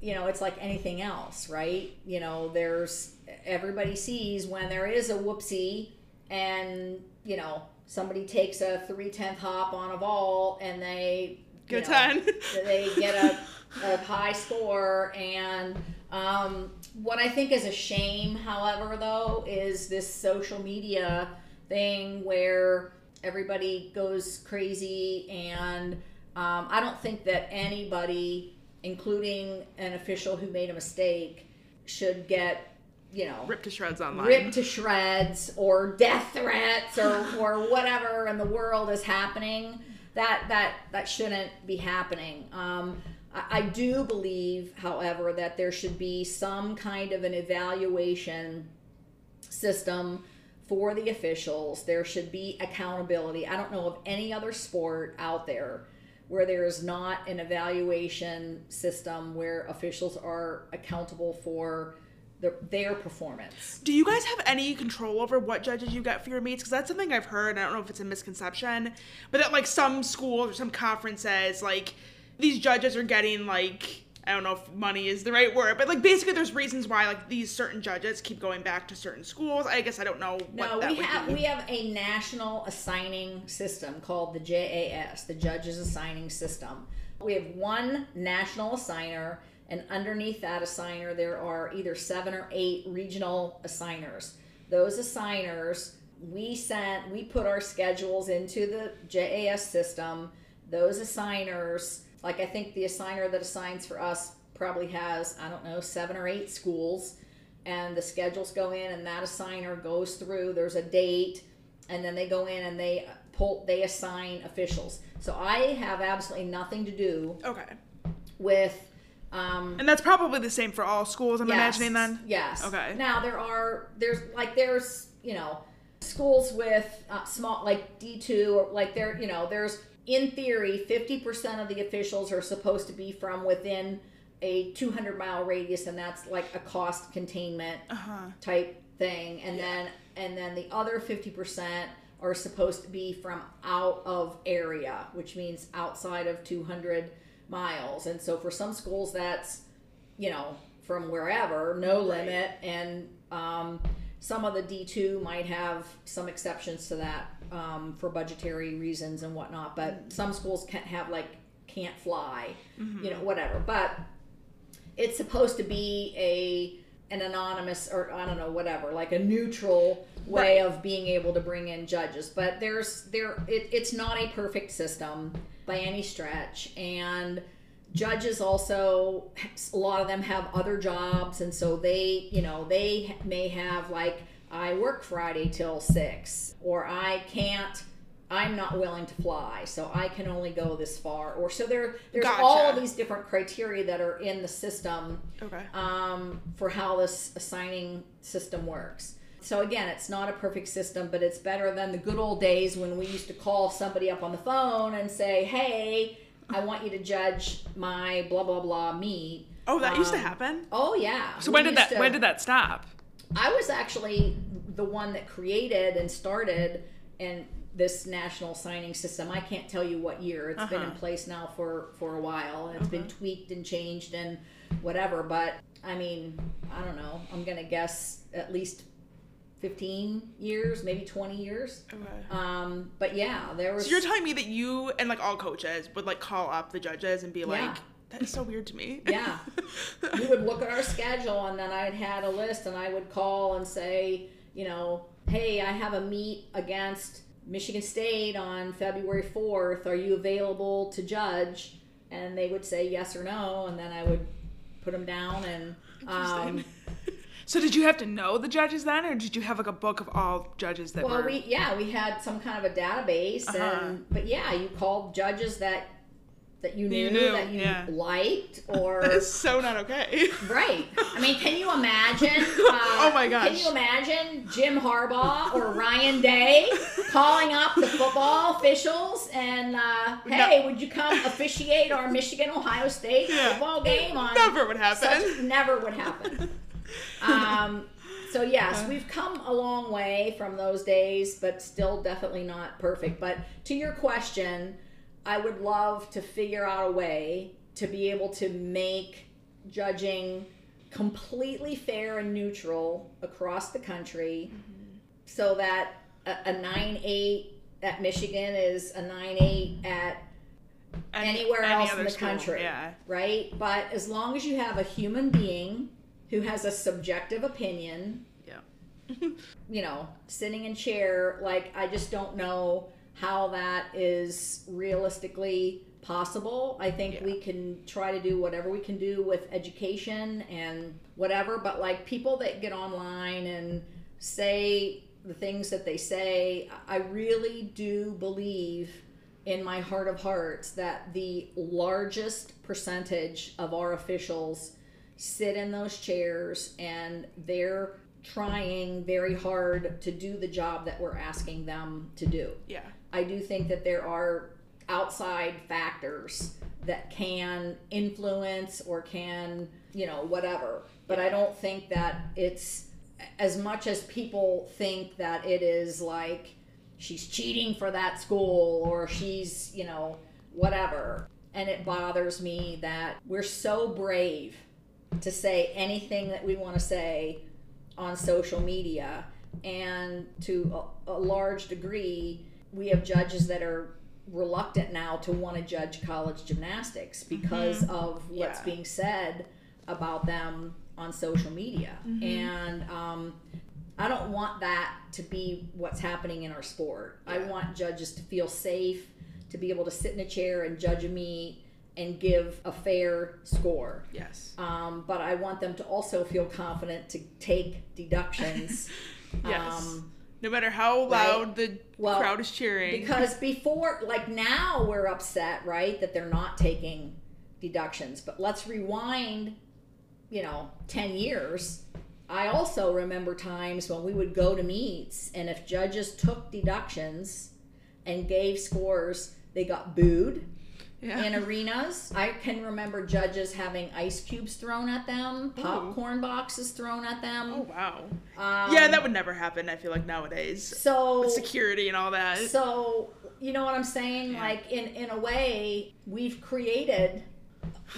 you know it's like anything else, right? You know there's everybody sees when there is a whoopsie and you know somebody takes a three tenth hop on a ball and they get know, ten. they get a a high score. And um, what I think is a shame, however, though, is this social media thing where everybody goes crazy. And um, I don't think that anybody, including an official who made a mistake, should get you know ripped to shreds online ripped to shreds or death threats or or whatever in the world is happening that that that shouldn't be happening um, I do believe, however, that there should be some kind of an evaluation system for the officials. There should be accountability. I don't know of any other sport out there where there is not an evaluation system where officials are accountable for the, their performance. Do you guys have any control over what judges you get for your meets? Because that's something I've heard. I don't know if it's a misconception, but that like some schools or some conferences like these judges are getting like I don't know if money is the right word, but like basically there's reasons why like these certain judges keep going back to certain schools. I guess I don't know no, we have be. we have a national assigning system called the JAS, the Judges Assigning System. We have one national assigner and underneath that assigner there are either 7 or 8 regional assigners. Those assigners we sent we put our schedules into the JAS system. Those assigners like I think the assigner that assigns for us probably has, I don't know, seven or eight schools. And the schedules go in and that assigner goes through, there's a date, and then they go in and they pull they assign officials. So I have absolutely nothing to do okay. with um, and that's probably the same for all schools, I'm yes, imagining then? Yes. Okay. Now there are there's like there's, you know, schools with uh, small like D2 or like there, you know, there's in theory, 50% of the officials are supposed to be from within a 200 mile radius and that's like a cost containment Uh-huh. type thing and then and then the other 50% are supposed to be from out of area which means outside of 200 miles and so for some schools that's you know from wherever no Right. limit and um, some of the d2 might have some exceptions to that um, for budgetary reasons and whatnot but some schools can't have like can't fly you know whatever. But it's supposed to be a an anonymous or I don't know whatever like a neutral way Right. of being able to bring in judges. But there's there it, it's not a perfect system by any stretch. And judges also a lot of them have other jobs and so they you know they may have like I work Friday till 6 or I can't I'm not willing to fly, so I can only go this far. Or so there, there's all of these different criteria that are in the system Okay. um, for how this assigning system works. So again, it's not a perfect system, but it's better than the good old days when we used to call somebody up on the phone and say, "Hey, I want you to judge my blah blah blah me. Oh, that used to Um, happen. Oh yeah. So We when did that to- when did that stop? I was actually the one that created and started and this national signing system. I can't tell you what year. It's been in Uh-huh. place now for for a while it's been tweaked and changed and whatever, but I mean, I don't know. I'm going to guess at least 15 years, maybe 20 years. Okay. Um, but yeah, there was So you're telling me that you and like all coaches would like call up the judges and be like, Yeah. "That is so weird to me." Yeah. we would look at our schedule and then I'd had a list and I would call and say, you know, hey, I have a meet against Michigan State on February 4th. Are you available to judge? And they would say yes or no, and then I would put them down and um. So did you have to know the judges then, or did you have like a book of all judges that well, were? we yeah, we had some kind of a database, Uh-huh. and but yeah, you called judges that that you knew, you knew, that you yeah. liked or That is so not okay. Right. I mean, can you imagine? Uh, Oh my gosh. Can you imagine Jim Harbaugh or Ryan Day calling up the football officials and, uh, hey, would you come officiate our Michigan Ohio State Yeah. football game on? Never would happen. Such, never would happen. Um, so yes, we've come a long way from those days, but still definitely not perfect. But to your question, I would love to figure out a way to be able to make judging completely fair and neutral across the country so that a, a 9-8 at michigan is a 9-8 at Any- anywhere any else in the school, country Yeah. right but as long as you have a human being who has a subjective opinion Yeah. you know, sitting in chair, like I just don't know how that is realistically possible. I think Yeah. we can try to do whatever we can do with education and whatever, but like people that get online and say the things that they say, I really do believe in my heart of hearts that the largest percentage of our officials sit in those chairs and they're trying very hard to do the job that we're asking them to do. Yeah. I do think that there are outside factors that can influence or can, you know, whatever. But I don't think that it's as much as people think that it is like she's cheating for that school or she's, you know, whatever. And it bothers me that we're so brave to say anything that we want to say on social media. And to a, a large degree, we have judges that are reluctant now to want to judge college gymnastics because of what's Yeah. being said about them on social media. And um, I don't want that to be what's happening in our sport. I want judges to feel safe, to be able to sit in a chair and judge a meet and give a fair score. Yes. Um, but I want them to also feel confident to take deductions. Yes. Um, no matter how loud the Well, crowd is cheering. because before, like now, we're upset, right, that they're not taking deductions. But let's rewind, you know, 10 years. I also remember times when we would go to meets, and if judges took deductions and gave scores, they got booed Yeah. in arenas. I can remember judges having ice cubes thrown at them, popcorn boxes thrown at them. Oh wow. Um, yeah, that would never happen. I feel like nowadays, so security and all that. So you know what I'm saying? Yeah. Like in in a way, we've created,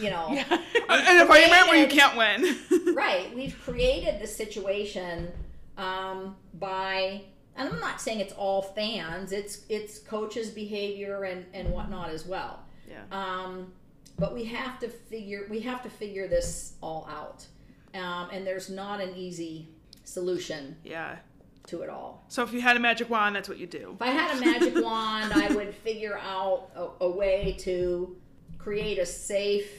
you know, yeah, an environment where you can't win. right? We've created the situation um, by, and I'm not saying it's all fans. It's it's coaches' behavior and and whatnot as well. Yeah. Um, but we have to figure we have to figure this all out, um, and there's not an easy solution Yeah. to it all. So if you had a magic wand, that's what you do. If I had a magic wand, I would figure out a, a way to create a safe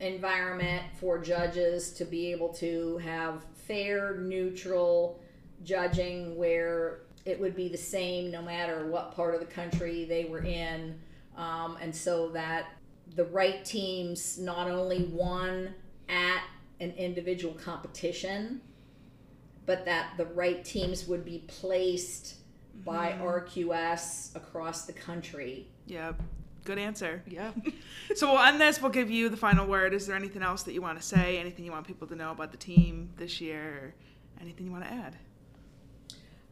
environment for judges to be able to have fair, neutral judging where it would be the same no matter what part of the country they were in. Um, and so that the right teams not only won at an individual competition, but that the right teams would be placed by RQS across the country. Yeah. Good answer. Yeah. so we'll end this. We'll give you the final word. Is there anything else that you want to say? Anything you want people to know about the team this year? Anything you want to add?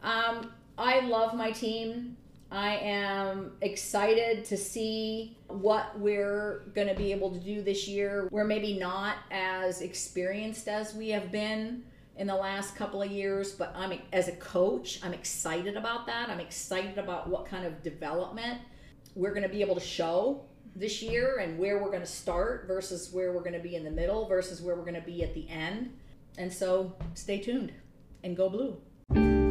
Um, I love my team. I am excited to see what we're going to be able to do this year. We're maybe not as experienced as we have been in the last couple of years, but I'm as a coach, I'm excited about that. I'm excited about what kind of development we're going to be able to show this year and where we're going to start versus where we're going to be in the middle versus where we're going to be at the end. And so stay tuned and go blue.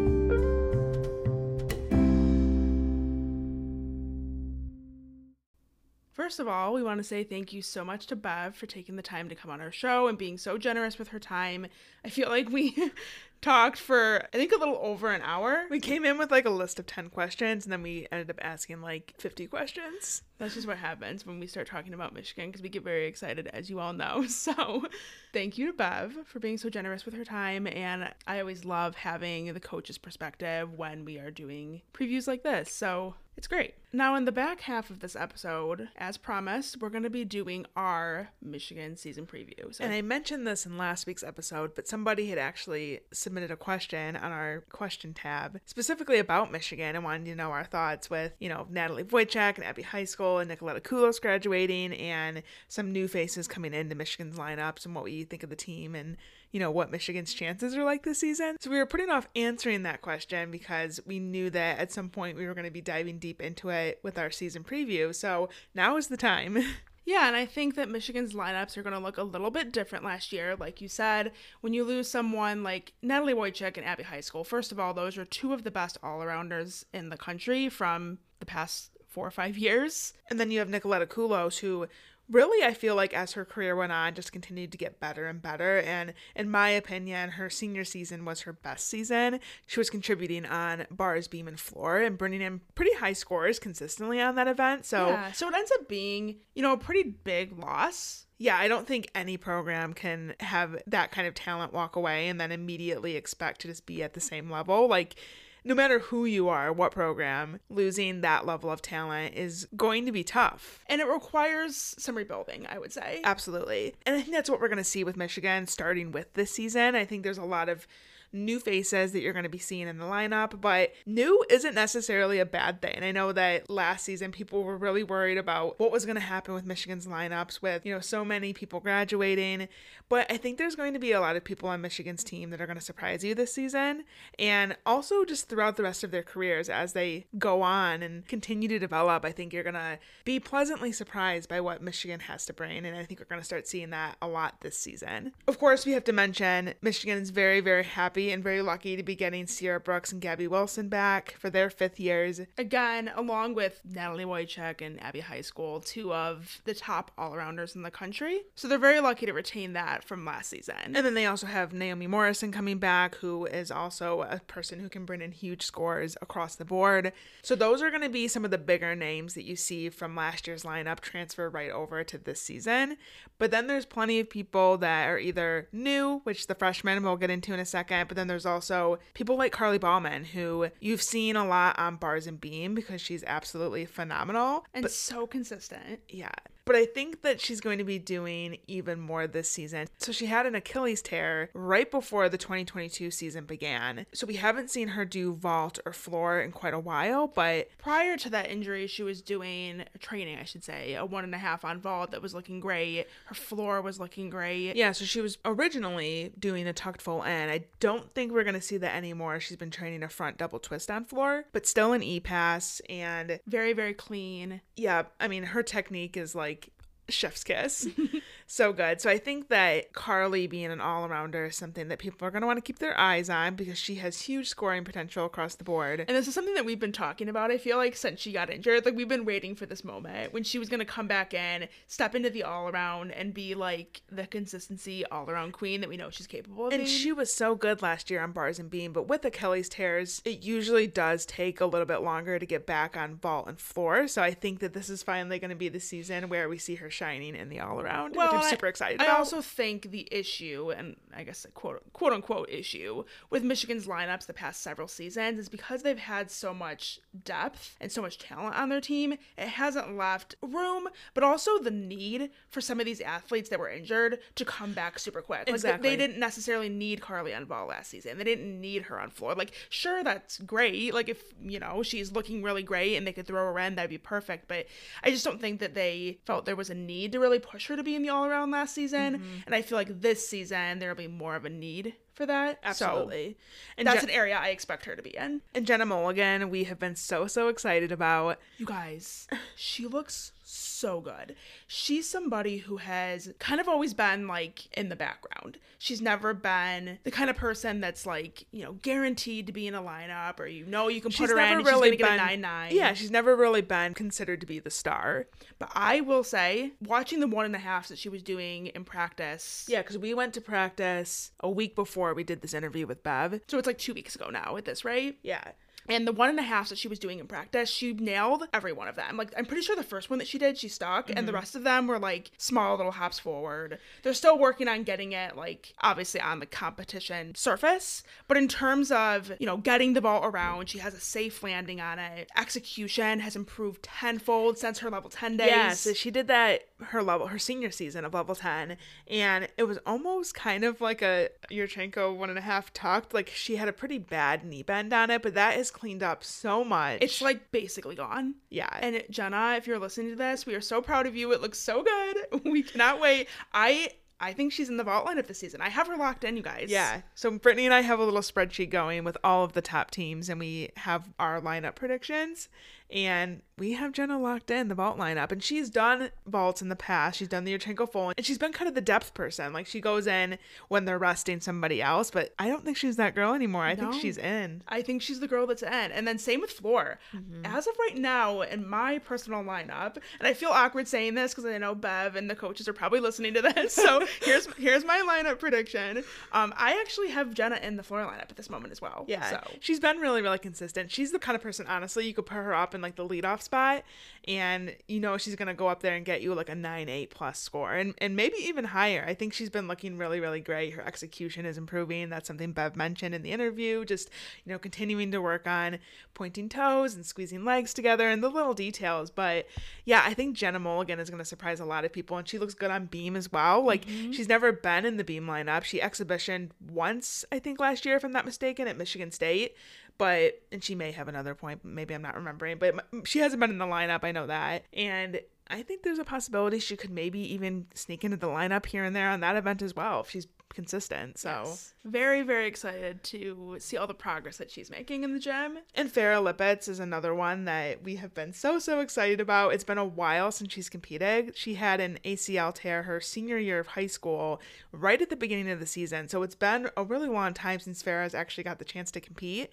First of all, we want to say thank you so much to Bev for taking the time to come on our show and being so generous with her time. I feel like we talked for, I think, a little over an hour. We came in with like a list of 10 questions and then we ended up asking like 50 questions. That's just what happens when we start talking about Michigan because we get very excited, as you all know. So thank you to Bev for being so generous with her time. And I always love having the coach's perspective when we are doing previews like this. So it's great. Now, in the back half of this episode, as promised, we're going to be doing our Michigan season preview. and I mentioned this in last week's episode, but somebody had actually submitted a question on our question tab specifically about Michigan and wanted to know our thoughts with, you know, Natalie Wojcik and Abby Heiskell and Nicoletta Koulos graduating and some new faces coming into Michigan's lineups and what we think of the team and you know, what Michigan's chances are like this season. So we were putting off answering that question because we knew that at some point we were going to be diving deep into it with our season preview. So now is the time. Yeah, and I think that Michigan's lineups are going to look a little bit different last year. Like you said, when you lose someone like Natalie Wojcik and Abby Heiskell, first of all, those are two of the best all arounders in the country from the past four or five years. And then you have Nicoletta Koulos, who really i feel like as her career went on just continued to get better and better and in my opinion her senior season was her best season she was contributing on bars beam and floor and bringing in pretty high scores consistently on that event so Yeah. so it ends up being you know a pretty big loss yeah, I don't think any program can have that kind of talent walk away and then immediately expect to just be at the same level. Like, no matter who you are, what program, losing that level of talent is going to be tough. And it requires some rebuilding, I would say. Absolutely. And I think that's what we're going to see with Michigan starting with this season. I think there's a lot of new faces that you're going to be seeing in the lineup, but new isn't necessarily a bad thing. I know that last season people were really worried about what was going to happen with Michigan's lineups with, you know, so many people graduating, but I think there's going to be a lot of people on Michigan's team that are going to surprise you this season and also just throughout the rest of their careers as they go on and continue to develop. I think you're going to be pleasantly surprised by what Michigan has to bring and I think we're going to start seeing that a lot this season. Of course, we have to mention Michigan is very very happy and very lucky to be getting Sierra Brooks and Gabby Wilson back for their fifth years. Again, along with Natalie Wojcik and Abby Heiskell, two of the top all arounders in the country. So they're very lucky to retain that from last season. And then they also have Naomi Morrison coming back, who is also a person who can bring in huge scores across the board. So those are going to be some of the bigger names that you see from last year's lineup transfer right over to this season. But then there's plenty of people that are either new, which the freshmen we'll get into in a second, But then there's also people like Carly Bauman, who you've seen a lot on Bars and Beam because she's absolutely phenomenal. and but so consistent. yeah. But I think that she's going to be doing even more this season. So she had an Achilles tear right before the 2022 season began. So we haven't seen her do vault or floor in quite a while, but Prior to that injury, she was doing training, I should say, a one and a half on vault that was looking great. Her floor was looking great. yeah, so she was originally doing a tucked full in. I don't think we're going to see that anymore. She's been training a front double twist on floor, but still an E pass. And Very, very clean. yeah, I mean, her technique is like chef's kiss. so good. So I think that Carly being an all arounder is something that people are going to want to keep their eyes on because she has huge scoring potential across the board. And this is something that we've been talking about, I feel like, since she got injured. Like, we've been waiting for this moment when she was going to come back in, step into the all around, and be like the consistency all around queen that we know she's capable of And being. she was so good last year on bars and beam, but with Achilles tears, it usually does take a little bit longer to get back on vault and floor. So I think that this is finally going to be the season where we see her shining in the all around, which I'm super excited I about. also think the issue, and I guess a quote quote unquote issue with Michigan's lineups the past several seasons is because they've had so much depth and so much talent on their team, it hasn't left room, but also the need for some of these athletes that were injured to come back super quick. Like they- Exactly. they didn't necessarily need Carly on vault last season. They didn't need her on floor. Like, sure, that's great. Like if you know she's looking really great and they could throw her in, that'd be perfect. But I just don't think that they felt there was a need to really push her to be in the all around last season. Mm-hmm. And I feel like this season there'll be more of a need for that. Absolutely. So And that's an area I expect her to be in. and Jenna Mulligan, we have been so, so excited about. You guys, she looks so good. She's somebody who has kind of always been like in the background. She's never been the kind of person that's like, you know, guaranteed to be in a lineup or you know you can put She's her in and really she's gonna been, get a 9 9. Yeah, she's never really been considered to be the star. But I will say, watching the one and a half that she was doing in practice. Yeah, because we went to practice a week before we did this interview with Bev. So it's like two weeks ago now with this, right? Yeah. And the one and a half that she was doing in practice, she nailed every one of them. Like I'm pretty sure the first one that she did, she stuck, and the mm-hmm. rest of them were like small little hops forward. They're still working on getting it like obviously on the competition surface, but in terms of you know getting the ball around, she has a safe landing on it. Execution has improved tenfold since her level ten days. Yeah, so she did that her level her senior season of level 10 and it was almost kind of like a Yurchenko one and a half tucked like she had a pretty bad knee bend on it but that is cleaned up so much it's like basically gone. yeah And Jenna, if you're listening to this, we are so proud of you. It looks so good. We cannot wait. I I think she's in the vault lineup this season. I have her locked in, you guys. yeah so brittany and i have a little spreadsheet going with all of the top teams and we have our lineup predictions and we have Jenna locked in the vault lineup, and she's done vaults in the past. She's done the Yurchenko full, and she's been kind of the depth person. Like she goes in when they're resting somebody else, but I don't think she's that girl anymore. I No. think she's in. I think she's the girl that's in. And then same with Floor. As of right now, in my personal lineup, and I feel awkward saying this because I know Bev and the coaches are probably listening to this. So here's here's my lineup prediction. Um, I actually have Jenna in the Floor lineup at this moment as well. Yeah, So she's been really, really consistent. She's the kind of person, honestly, you could put her up in like the leadoff spot, and you know she's gonna go up there and get you like a nine eight plus score, and and maybe even higher. I think she's been looking really, really great. Her execution is improving. That's something Bev mentioned in the interview. Just you know, continuing to work on pointing toes and squeezing legs together and the little details. But yeah, I think Jenna Mulligan is gonna surprise a lot of people, and she looks good on beam as well. Like mm-hmm. she's never been in the beam lineup. She exhibition once, I think, last year, if I'm not mistaken, at Michigan State but and she may have another point maybe i'm not remembering but she hasn't been in the lineup i know that. And i think there's a possibility she could maybe even sneak into the lineup here and there on that event as well if she's consistent so yes. very very excited to see all the progress that she's making in the gym. and Farrah Lippitz is another one that we have been so so excited about. It's been a while since she's competed. She had an ACL tear her senior year of high school, right at the beginning of the season. So it's been a really long time since Farrah's actually got the chance to compete.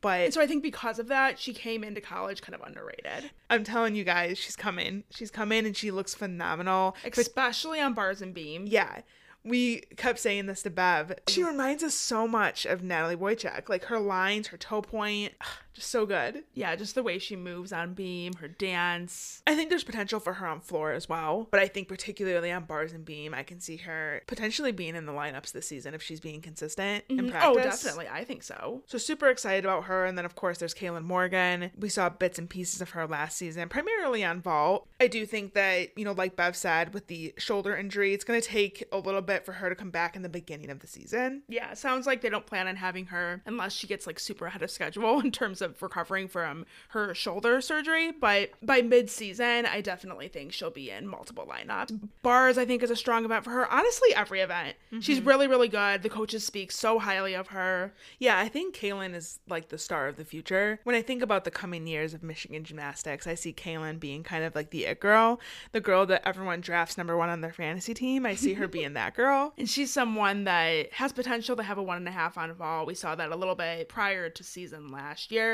But And so I think because of that, she came into college kind of underrated, I'm telling you guys, she's coming. She's coming and she looks phenomenal. especially on bars and beam. Yeah. We kept saying this to Bev. She reminds us so much of Natalie Wojcik. Like her lines, her toe point. Just so good. Yeah, just the way she moves on beam, her dance. I think there's potential for her on floor as well, but I think particularly on bars and beam, I can see her potentially being in the lineups this season if she's being consistent in mm-hmm. oh, practice. Oh, definitely. I think so. So super excited about her, and then of course there's Kaylin Morgan. We saw bits and pieces of her last season, primarily on vault. I do think that you know, like Bev said, with the shoulder injury, it's going to take a little bit for her to come back in the beginning of the season. Yeah, sounds like they don't plan on having her unless she gets like super ahead of schedule in terms of recovering from her shoulder surgery. But by mid season, I definitely think she'll be in multiple lineups. Bars, I think, is a strong event for her. Honestly, every event. Mm-hmm. She's really, really good. The coaches speak so highly of her. Yeah, I think Kaylin is like the star of the future. When I think about the coming years of Michigan gymnastics, I see Kaylin being kind of like the it girl, the girl that everyone drafts number one on their fantasy team. I see her being that girl. And she's someone that has potential to have a one and a half on vault. We saw that a little bit prior to season last year.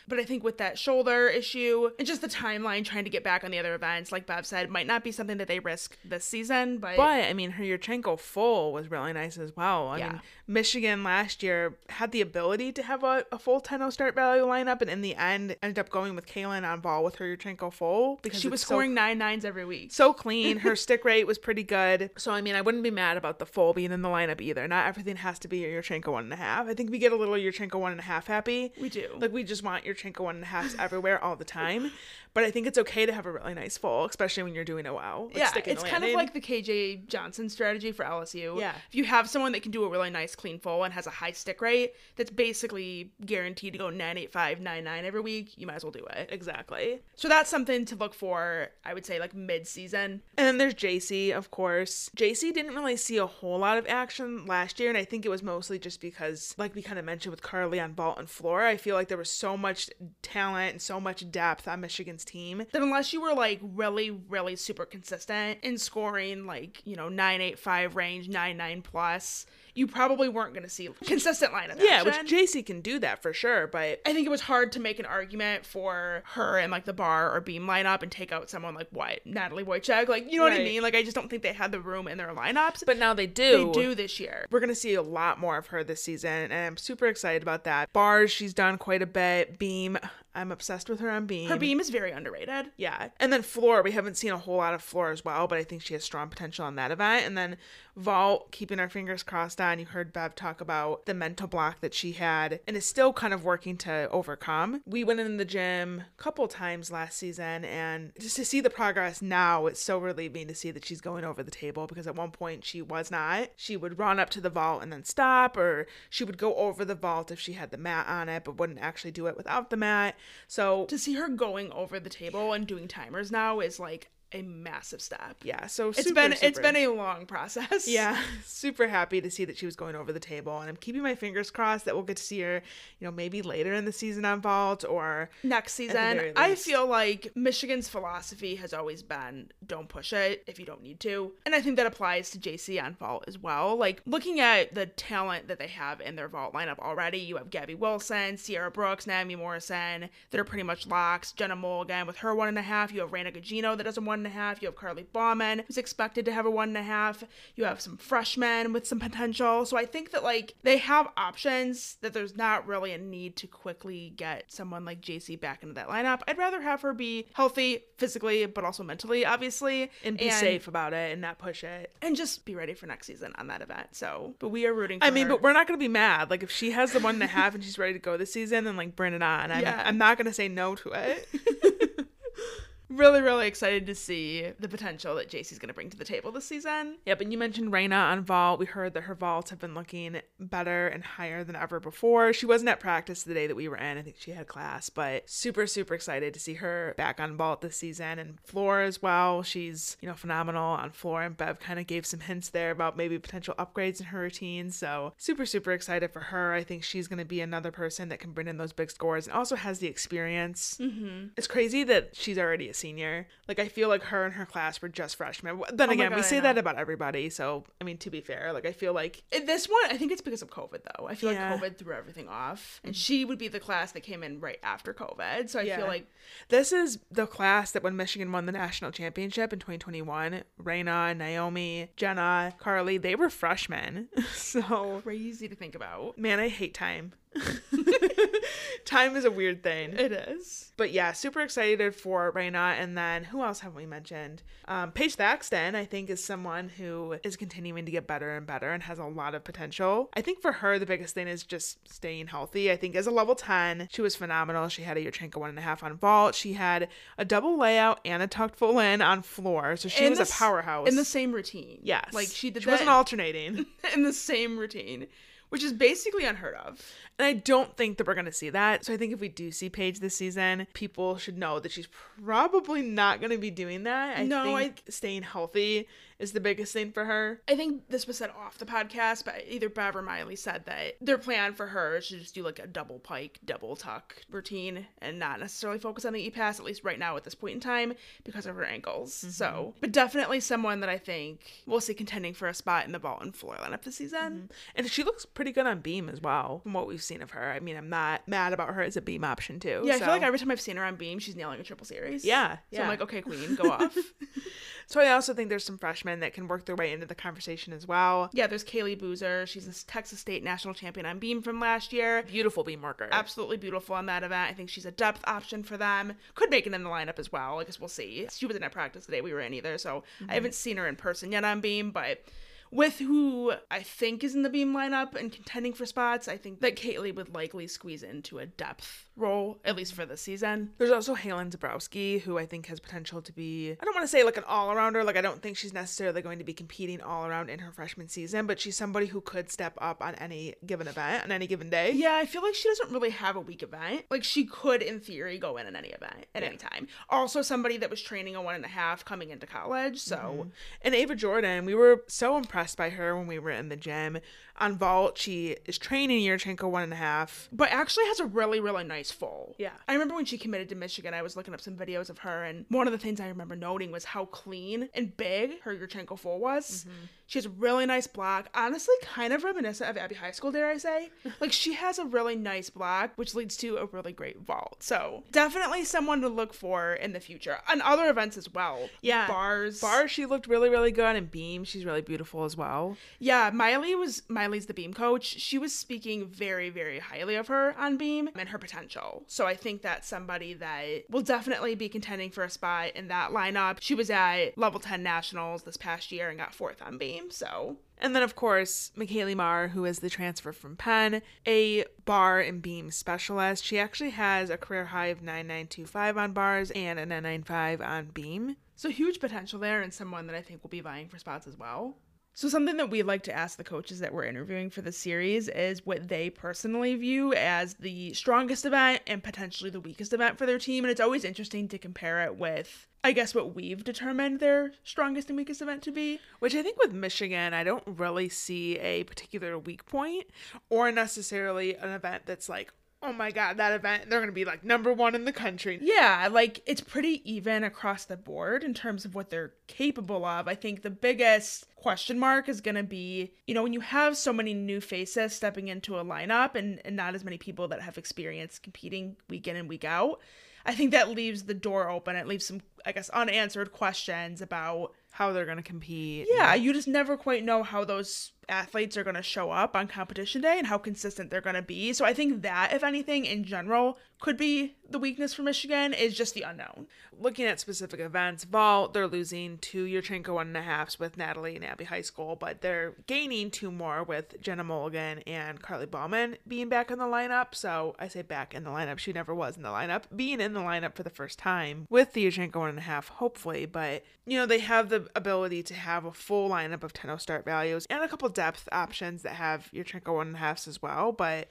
But I think with that shoulder issue and just the timeline trying to get back on the other events, like Bev said, might not be something that they risk this season. But, But I mean, her Yurchenko full was really nice as well. I Yeah. mean, Michigan last year had the ability to have a, a full 10 start value lineup, and in the end, ended up going with Kaylin on vault with her Yurchenko full because she was it's so- scoring nine nines every week. so clean. Her stick rate was pretty good. So I mean, I wouldn't be mad about the full being in the lineup either. Not everything has to be a Yurchenko one and a half. I think we get a little Yurchenko one and a half happy. We do. Like we just want Yurchenko one and a halves everywhere all the time. But I think it's okay to have a really nice full, especially when you're doing it well. like yeah, it's kind of like the KJ Johnson strategy for LSU. Yeah. If you have someone that can do a really nice clean full and has a high stick rate, that's basically guaranteed to go 985, 99 every week, you might as well do it. exactly. So that's something to look for, I would say, like mid season. And then there's JC, of course. JC didn't really see a whole lot of action last year, and I think it was mostly just because, like we kind of mentioned with Carly on vault and floor, I feel like there was so much talent and so much depth on Michigan's team. That unless you were like really, really super consistent in scoring like, you know, 985 range, 99 plus, you probably weren't going to see consistent lineup Yeah, which. JC can do that for sure, but I think it was hard to make an argument for her and like the bar or beam lineup and take out someone like what Natalie Wojcik. Like you know what I mean? Like I just don't think they had the room in their lineups. but now they do. they do. do this year. We're gonna see a lot more of her this season, and I'm super excited about that. Bars, she's done quite a bit. Beam, I'm obsessed with her on beam. Her beam is very underrated. Yeah. And then floor, we haven't seen a whole lot of floor as well, but I think she has strong potential on that event. And then vault, keeping our fingers crossed on. You heard Bev talk about the mental block that she had and is still kind of working to overcome. We went in the gym a couple times last season, and just to see the progress now, it's so relieving to see that she's going over the table because at one point she was not. She would run up to the vault and then stop, or she would go over the vault if she had the mat on it, but wouldn't actually do it without the mat. So To see her going over the table and doing timers now is like a massive step. yeah, so It's super, been it's super- been a long process. Yeah, super happy to see that she was going over the table, and I'm keeping my fingers crossed that we'll get to see her, you know, maybe later in the season on vault or Next season, I feel like Michigan's philosophy has always been don't push it if you don't need to. And I think that applies to JC on vault as well. Like looking at the talent that they have in their vault lineup already, you have Gabby Wilson, Sierra Brooks, Naomi Morrison that are pretty much locks. Jenna Mulligan with her one and a half. You have Raina Gugino that does a one and a half. You have Carly Bauman who's expected to have a one and a half. You have some freshmen with some potential. So I think that like they have options that there's not really a need to quickly get someone like JC back into that lineup. I'd rather have her be healthy physically, but also mentally, obviously, and be safe about it and not push it. and just be ready for next season on that event. So, but we are rooting. for I mean, her. but we're not gonna be mad. Like if she has the one and a half and she's ready to go this season, then like bring it on. I'm, Yeah. I'm not gonna say no to it. really, really excited to see the potential that JC's going to bring to the table this season. Yep, and you mentioned Reina on vault. We heard that her vaults have been looking better and higher than ever before. She wasn't at practice the day that we were in. I think she had class, but super, super excited to see her back on vault this season and floor as well. She's, you know, phenomenal on floor, and Bev kind of gave some hints there about maybe potential upgrades in her routine. So super, super excited for her. I think she's going to be another person that can bring in those big scores and also has the experience. Mm-hmm. It's crazy that she's already a senior. Like I feel like her and her class were just freshmen. Then Oh again, God, we say that about everybody. So I mean, to be fair, like I feel like This one, I think it's because of COVID, though. I feel Yeah. like COVID threw everything off, and mm-hmm. she would be the class that came in right after COVID. So I Yeah. feel like this is the class that when Michigan won the national championship in 2021, Raina, Naomi, Jenna, Carly, they were freshmen. so crazy to think about. man, I hate time. Time is a weird thing. It is. But yeah, super excited for Raina. And then who else have we mentioned? Um, Paige Thaxton, I think, is someone who is continuing to get better and better and has a lot of potential. I think for her, the biggest thing is just staying healthy. I think as a level 10, she was phenomenal. She had a Yurchenko one and a half on vault. She had a double layout and a tucked full in on floor. So she In was the a powerhouse. In the same routine. yes. Like she did She wasn't alternating. in the same routine, which is basically unheard of. And I don't think that we're going to see that. So I think if we do see Paige this season, people should know that she's probably not going to be doing that. I No, I- staying healthy is the biggest thing for her. I think this was said off the podcast, but either Bev or Miley said that their plan for her is to just do like a double pike, double tuck routine and not necessarily focus on the E pass, at least right now at this point in time, because of her ankles. Mm-hmm. So, but definitely someone that I think we'll see contending for a spot in the vault and floor lineup this season. Mm-hmm. And she looks pretty good on beam as well, from what we've seen of her. I mean, I'm not mad about her as a beam option too. Yeah, I feel like every time I've seen her on Beam, she's nailing a triple series. Yeah, So yeah. I'm like, okay, Queen, go off. So I also think there's some freshmen that can work their way into the conversation as well. yeah, there's Kaylee Boozer. She's a Texas State national champion on Beam from last year. Beautiful beam worker. absolutely beautiful on that event. I think she's a depth option for them. Could make it in the lineup as well. I guess we'll see. She wasn't at practice the day we were in either, so I mm-hmm. haven't seen her in person yet on Beam, but with who I think is in the Beam lineup and contending for spots, I think that Kaylee would likely squeeze into a depth role, at least for this season. There's also Halen Zabrowski, who I think has potential to be, I don't want to say like an all arounder. Like, I don't think she's necessarily going to be competing all around in her freshman season, but she's somebody who could step up on any given event, on any given day. Yeah, I feel like she doesn't really have a weak event. Like she could, in theory, go in at any event at any time. Also, somebody that was training a one and a half coming into college, so mm-hmm. And Ava Jordan, we were so impressed by her when we were in the gym. On vault, she is training Yurchenko one and a half. but actually has a really really nice fall. Yeah. i remember when she committed to michigan i was looking up some videos of her and one of the things i remember noting was how clean and big her Yurchenko full was mm-hmm. she has a really nice block honestly kind of reminiscent of Abby Heiskell dare i say like she has a really nice block which leads to a really great vault so definitely someone to look for in the future and other events as well Yeah. bars Bar, she looked really, really good. And Beam, she's really beautiful as well. Yeah, Miley was Miley's the beam coach. She was speaking very, very highly of her on beam and her potential. So I think that's somebody that will definitely be contending for a spot in that lineup. She was at level 10 nationals this past year and got fourth on beam. So And then, of course, McKaylee Marr, who is the transfer from Penn, a bar and beam specialist. She actually has a career high of 9925 on bars and a 995 on beam. So huge potential there and someone that I think will be vying for spots as well. So something that we'd like to ask the coaches that we're interviewing for the series is what they personally view as the strongest event and potentially the weakest event for their team. And it's always interesting to compare it with, I guess, what we've determined their strongest and weakest event to be. Which I think with Michigan, I don't really see a particular weak point or necessarily an event that's like, oh my God, that event, they're going to be like number one in the country. Yeah, like it's pretty even across the board in terms of what they're capable of. I think the biggest question mark is going to be, you know, when you have so many new faces stepping into a lineup and, and not as many people that have experience competing week in and week out. I think that leaves the door open. It leaves some, I guess, unanswered questions about, How they're going to compete. yeah, you just never quite know how those athletes are going to show up on competition day and how consistent they're going to be. So I think that, if anything, in general, could be the weakness for Michigan is just the unknown. looking at specific events, Vault, they're losing two Yurchenko one and a halfs with Natalie and Abby Heiskell, but they're gaining two more with Jenna Mulligan and Carly Bauman being back in the lineup. So I say back in the lineup. She never was in the lineup. Being in the lineup for the first time with the Yurchenko one and a half, hopefully. But, you know, they have the ability to have a full lineup of 10 start values and a couple depth options that have your Yurchenko one and a halfs as well. But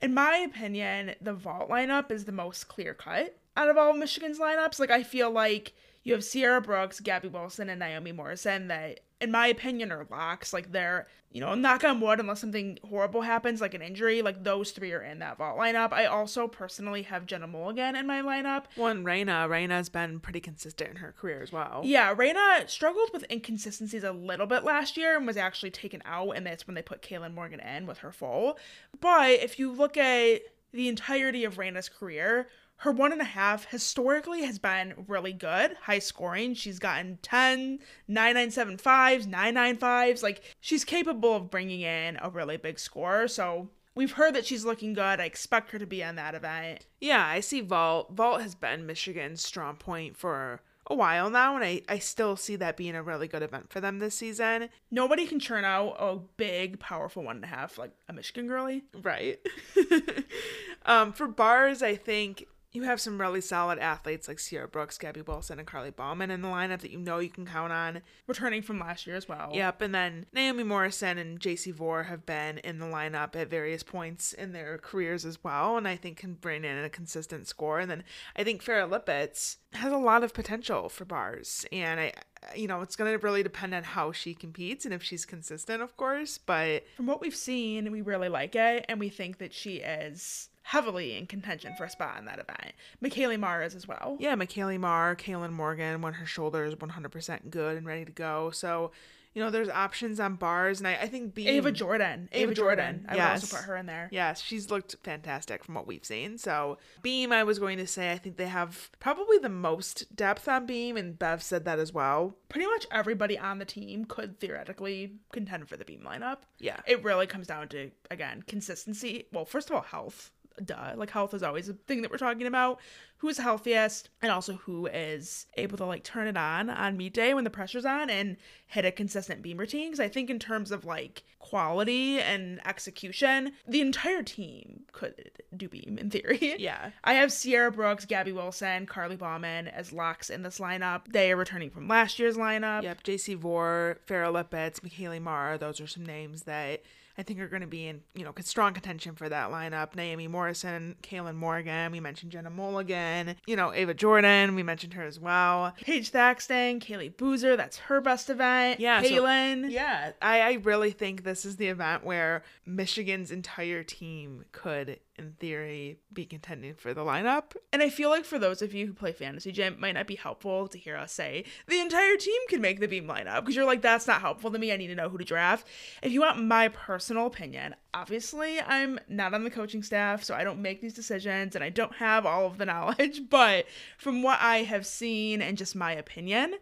In my opinion, the vault lineup is the most clear cut out of all Michigan's lineups. Like I feel like you have Sierra Brooks, Gabby Wilson, and Naomi Morrison that, in my opinion, are locks. Like they're, you know, knock on wood, unless something horrible happens, like an injury, like those three are in that vault lineup. I also personally have Jenna Mulligan in my lineup. one, Raina. Raina's been pretty consistent in her career as well. Yeah, Reina struggled with inconsistencies a little bit last year and was actually taken out, and that's when they put Kaylin Morgan in with her full. But if you look at the entirety of Reina's career, her one and a half historically has been really good, high scoring. She's gotten 10, 9975s, 995s. Like, she's capable of bringing in a really big score. So, we've heard that she's looking good. I expect her to be on that event. Yeah, I see Vault. Vault has been Michigan's strong point for a while now, and I, I still see that being a really good event for them this season. Nobody can churn out a big, powerful one and a half like a Michigan girly. Right. um, for bars, I think you have some really solid athletes like Sierra Brooks, Gabby Wilson, and Carly Bauman in the lineup that you know you can count on. Returning from last year as well. Yep, and then Naomi Morrison and JC Vore have been in the lineup at various points in their careers as well, and I think can bring in a consistent score. And then I think Farrah Lippitt has a lot of potential for bars, and I, you know, it's going to really depend on how she competes and if she's consistent, of course. But from what we've seen, we really like it, and we think that she is heavily in contention for a spot in that event. Michaeli Marr is as well. Yeah, Michaeli Marr, Kaylin Morgan, when her shoulder is 100% good and ready to go. So, you know, there's options on bars, and I, I think being Ava Jordan. Ava, Ava Jordan. Jordan, I would also put her in there. Yes, she's looked fantastic from what we've seen. So, Beam, I was going to say, I think they have probably the most depth on Beam, and Bev said that as well. Pretty much everybody on the team could theoretically contend for the beam lineup. Yeah. It really comes down to, again, consistency. Well, first of all, health. Duh. Like, health is always a thing that we're talking about. Who's healthiest, and also who is able to, like, turn it on on meet day when the pressure's on and hit a consistent beam routine. Because I think, in terms of, like, quality and execution, the entire team could do beam in theory. Yeah. I have Sierra Brooks, Gabby Wilson, Carly Bauman as locks in this lineup. They are returning from last year's lineup. Yep, JC Vore, Farrah Lippitt, Michaeli Marr, those are some names that I think are going to be in, you know, strong contention for that lineup. Naomi Morrison, Kaylin Morgan, we mentioned Jenna Mulligan, you know, Ava Jordan, we mentioned her as well. Paige Thaxton, Kaylee Boozer, that's her best event. Yeah, so- Kaylin. Yeah, I, I really think this is the event where Michigan's entire team could, in theory, be contending for the lineup. And I feel like for those of you who play fantasy gym, it might not be helpful to hear us say the entire team can make the beam lineup because you're like, that's not helpful to me. I need to know who to draft. If you want my personal opinion, obviously I'm not on the coaching staff, so I don't make these decisions and I don't have all of the knowledge. But from what I have seen and just my opinion,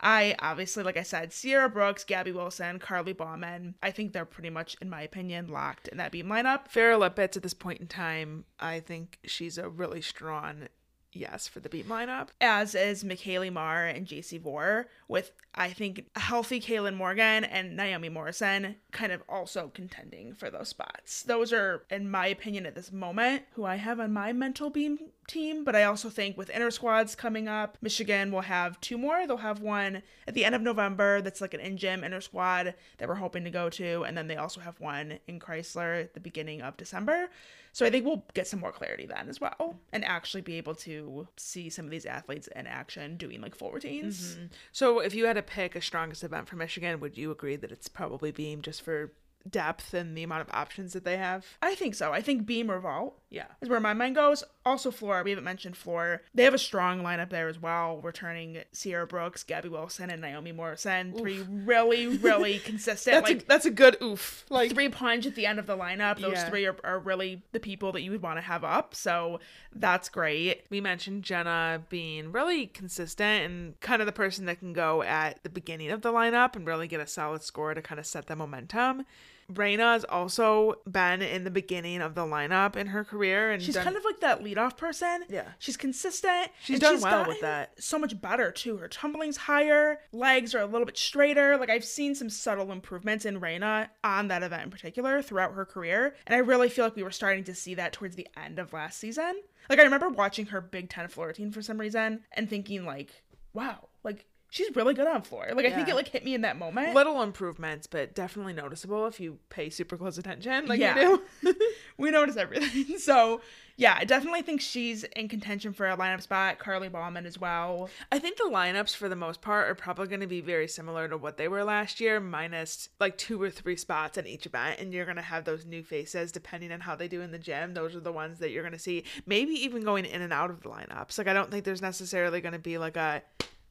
I obviously, like I said, Sierra Brooks, Gabby Wilson, Carly Bauman, I think they're pretty much, in my opinion, locked in that beam lineup. Farrah Lippitt, at this point in time, I think she's a really strong yes for the beat lineup. as is Michaeli Marr and JC Vore, with I think healthy Kaylin Morgan and Naomi Morrison kind of also contending for those spots. Those are, in my opinion, at this moment, who I have on my mental beam team. But I also think with inter squads coming up, Michigan will have two more. They'll have one at the end of November that's like an in gym inter squad that we're hoping to go to, and then they also have one in Crisler at the beginning of December. So I think we'll get some more clarity then as well, and actually be able to see some of these athletes in action doing like full routines. Mm-hmm. So, if you had to pick a strongest event for Michigan, would you agree that it's probably Beam just for depth and the amount of options that they have? I think so. I think Beam or Vault Yeah. is where my mind goes. Also, Floor. We haven't mentioned Floor. They have a strong lineup there as well, returning Sierra Brooks, Gabby Wilson, and Naomi Morrison. Three really, really consistent. That's like a that's a good oof. Like three punch at the end of the lineup. Those Yeah. three are, are really the people that you would want to have up. So that's great. we mentioned Jenna being really consistent and kind of the person that can go at the beginning of the lineup and really get a solid score to kind of set the momentum. Raina has also been in the beginning of the lineup in her career and She's done- kind of like that leadoff person. Yeah. She's consistent. She's and done well with that. So much better too. Her tumbling's higher, legs are a little bit straighter. Like I've seen some subtle improvements in Reina on that event in particular throughout her career. And I really feel like we were starting to see that towards the end of last season. Like I remember watching her Big Ten floor routine for some reason and thinking like, wow, like she's really good on floor. Like I think Yeah. it like hit me in that moment. little improvements, but definitely noticeable if you pay super close attention like Yeah. we do. we notice everything. So yeah, I definitely think she's in contention for a lineup spot. Carly Bauman as well. I think the lineups for the most part are probably going to be very similar to what they were last year, minus like two or three spots in each event. And you're going to have those new faces depending on how they do in the gym. Those are the ones that you're going to see, maybe even going in and out of the lineups. Like, I don't think there's necessarily going to be like a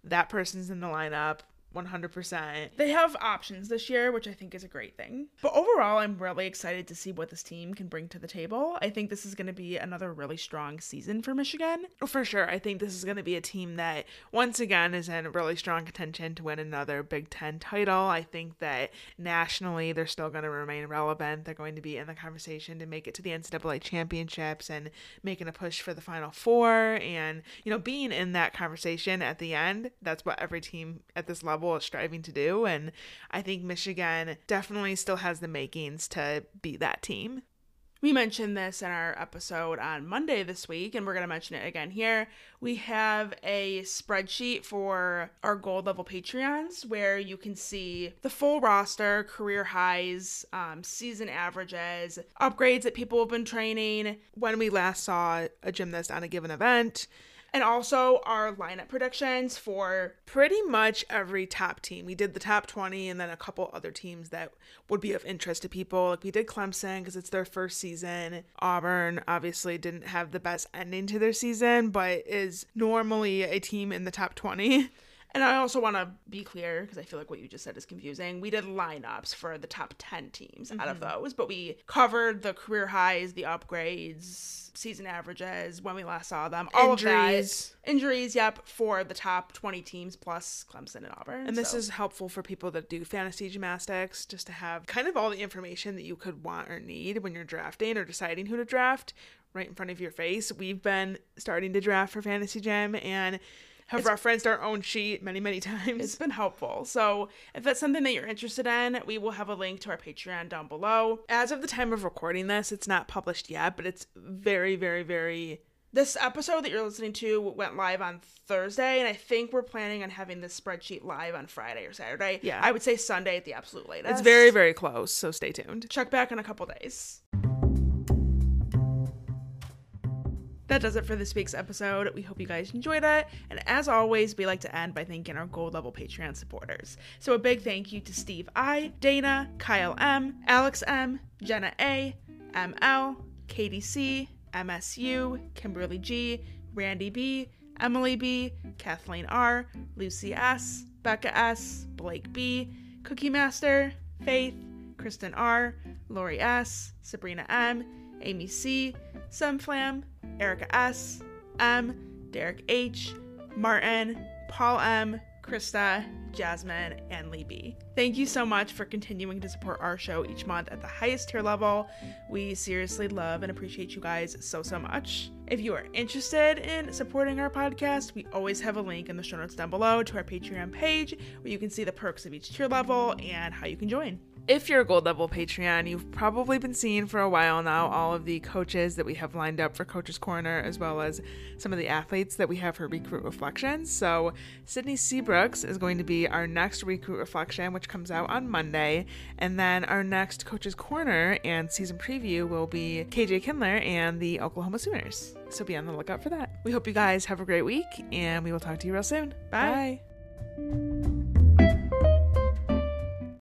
that person's in the lineup 100%. They have options this year, which I think is a great thing. But overall, I'm really excited to see what this team can bring to the table. I think this is going to be another really strong season for Michigan. For sure. I think this is going to be a team that, once again, is in really strong contention to win another Big Ten title. I think that nationally, they're still going to remain relevant. They're going to be in the conversation to make it to the NCAA championships and making a push for the Final Four. And, you know, being in that conversation at the end, that's what every team at this level striving to do. And I think Michigan definitely still has the makings to be that team. We mentioned this in our episode on Monday this week, and we're going to mention it again here. We have a spreadsheet for our gold level Patreons where you can see the full roster, career highs, um, season averages, upgrades that people have been training, when we last saw a gymnast on a given event, and also our lineup predictions for pretty much every top team. We did the top 20 and then a couple other teams that would be of interest to people. Like we did Clemson because it's their first season. Auburn obviously didn't have the best ending to their season, but is normally a team in the top 20. And I also want to be clear because I feel like what you just said is confusing. We did lineups for the top 10 teams out of mm-hmm. those, but we covered the career highs, the upgrades, season averages, when we last saw them, all Injuries. of that. Injuries, yep, for the top 20 teams plus Clemson and Auburn. And this So- is helpful for people that do fantasy gymnastics, just to have kind of all the information that you could want or need when you're drafting or deciding who to draft right in front of your face. We've been starting to draft for Fantasy Gym and have referenced our own sheet many, many times. It's been helpful. So, if that's something that you're interested in, we will have a link to our Patreon down below. As of the time of recording this, it's not published yet, but it's very, very, very. This episode that you're listening to went live on Thursday, and I think we're planning on having this spreadsheet live on Friday or Saturday. Yeah. I would say Sunday at the absolute latest. It's very, very close, so stay tuned. Check back in a couple days. That does it for this week's episode. We hope you guys enjoyed it. And as always, we like to end by thanking our gold level Patreon supporters. So a big thank you to Steve I, Dana, Kyle M, Alex M, Jenna A, ML, Katie C, MSU, Kimberly G, Randee B, Emily B, Cathleen R, Lucy S, Becca S, Blake B, Cookiemaster, Faith, Kristen R, Lori S, Sabrina M, Amy C, Semflam, Erica S, M, Derek H, Martin, Paul M, Christa, Jasmine, and Lee B. Thank you so much for continuing to support our show each month at the highest tier level. We seriously love and appreciate you guys so, so much. If you are interested in supporting our podcast, we always have a link in the show notes down below to our Patreon page where you can see the perks of each tier level and how you can join. If you're a gold level Patreon, you've probably been seeing for a while now all of the coaches that we have lined up for Coach's Corner, as well as some of the athletes that we have for Recruit Reflections. So, Sydney Seabrooks is going to be our next Recruit Reflection, which comes out on Monday. And then our next Coach's Corner and season preview will be KJ Kindler and the Oklahoma Sooners. So, be on the lookout for that. We hope you guys have a great week, and we will talk to you real soon. Bye. Bye.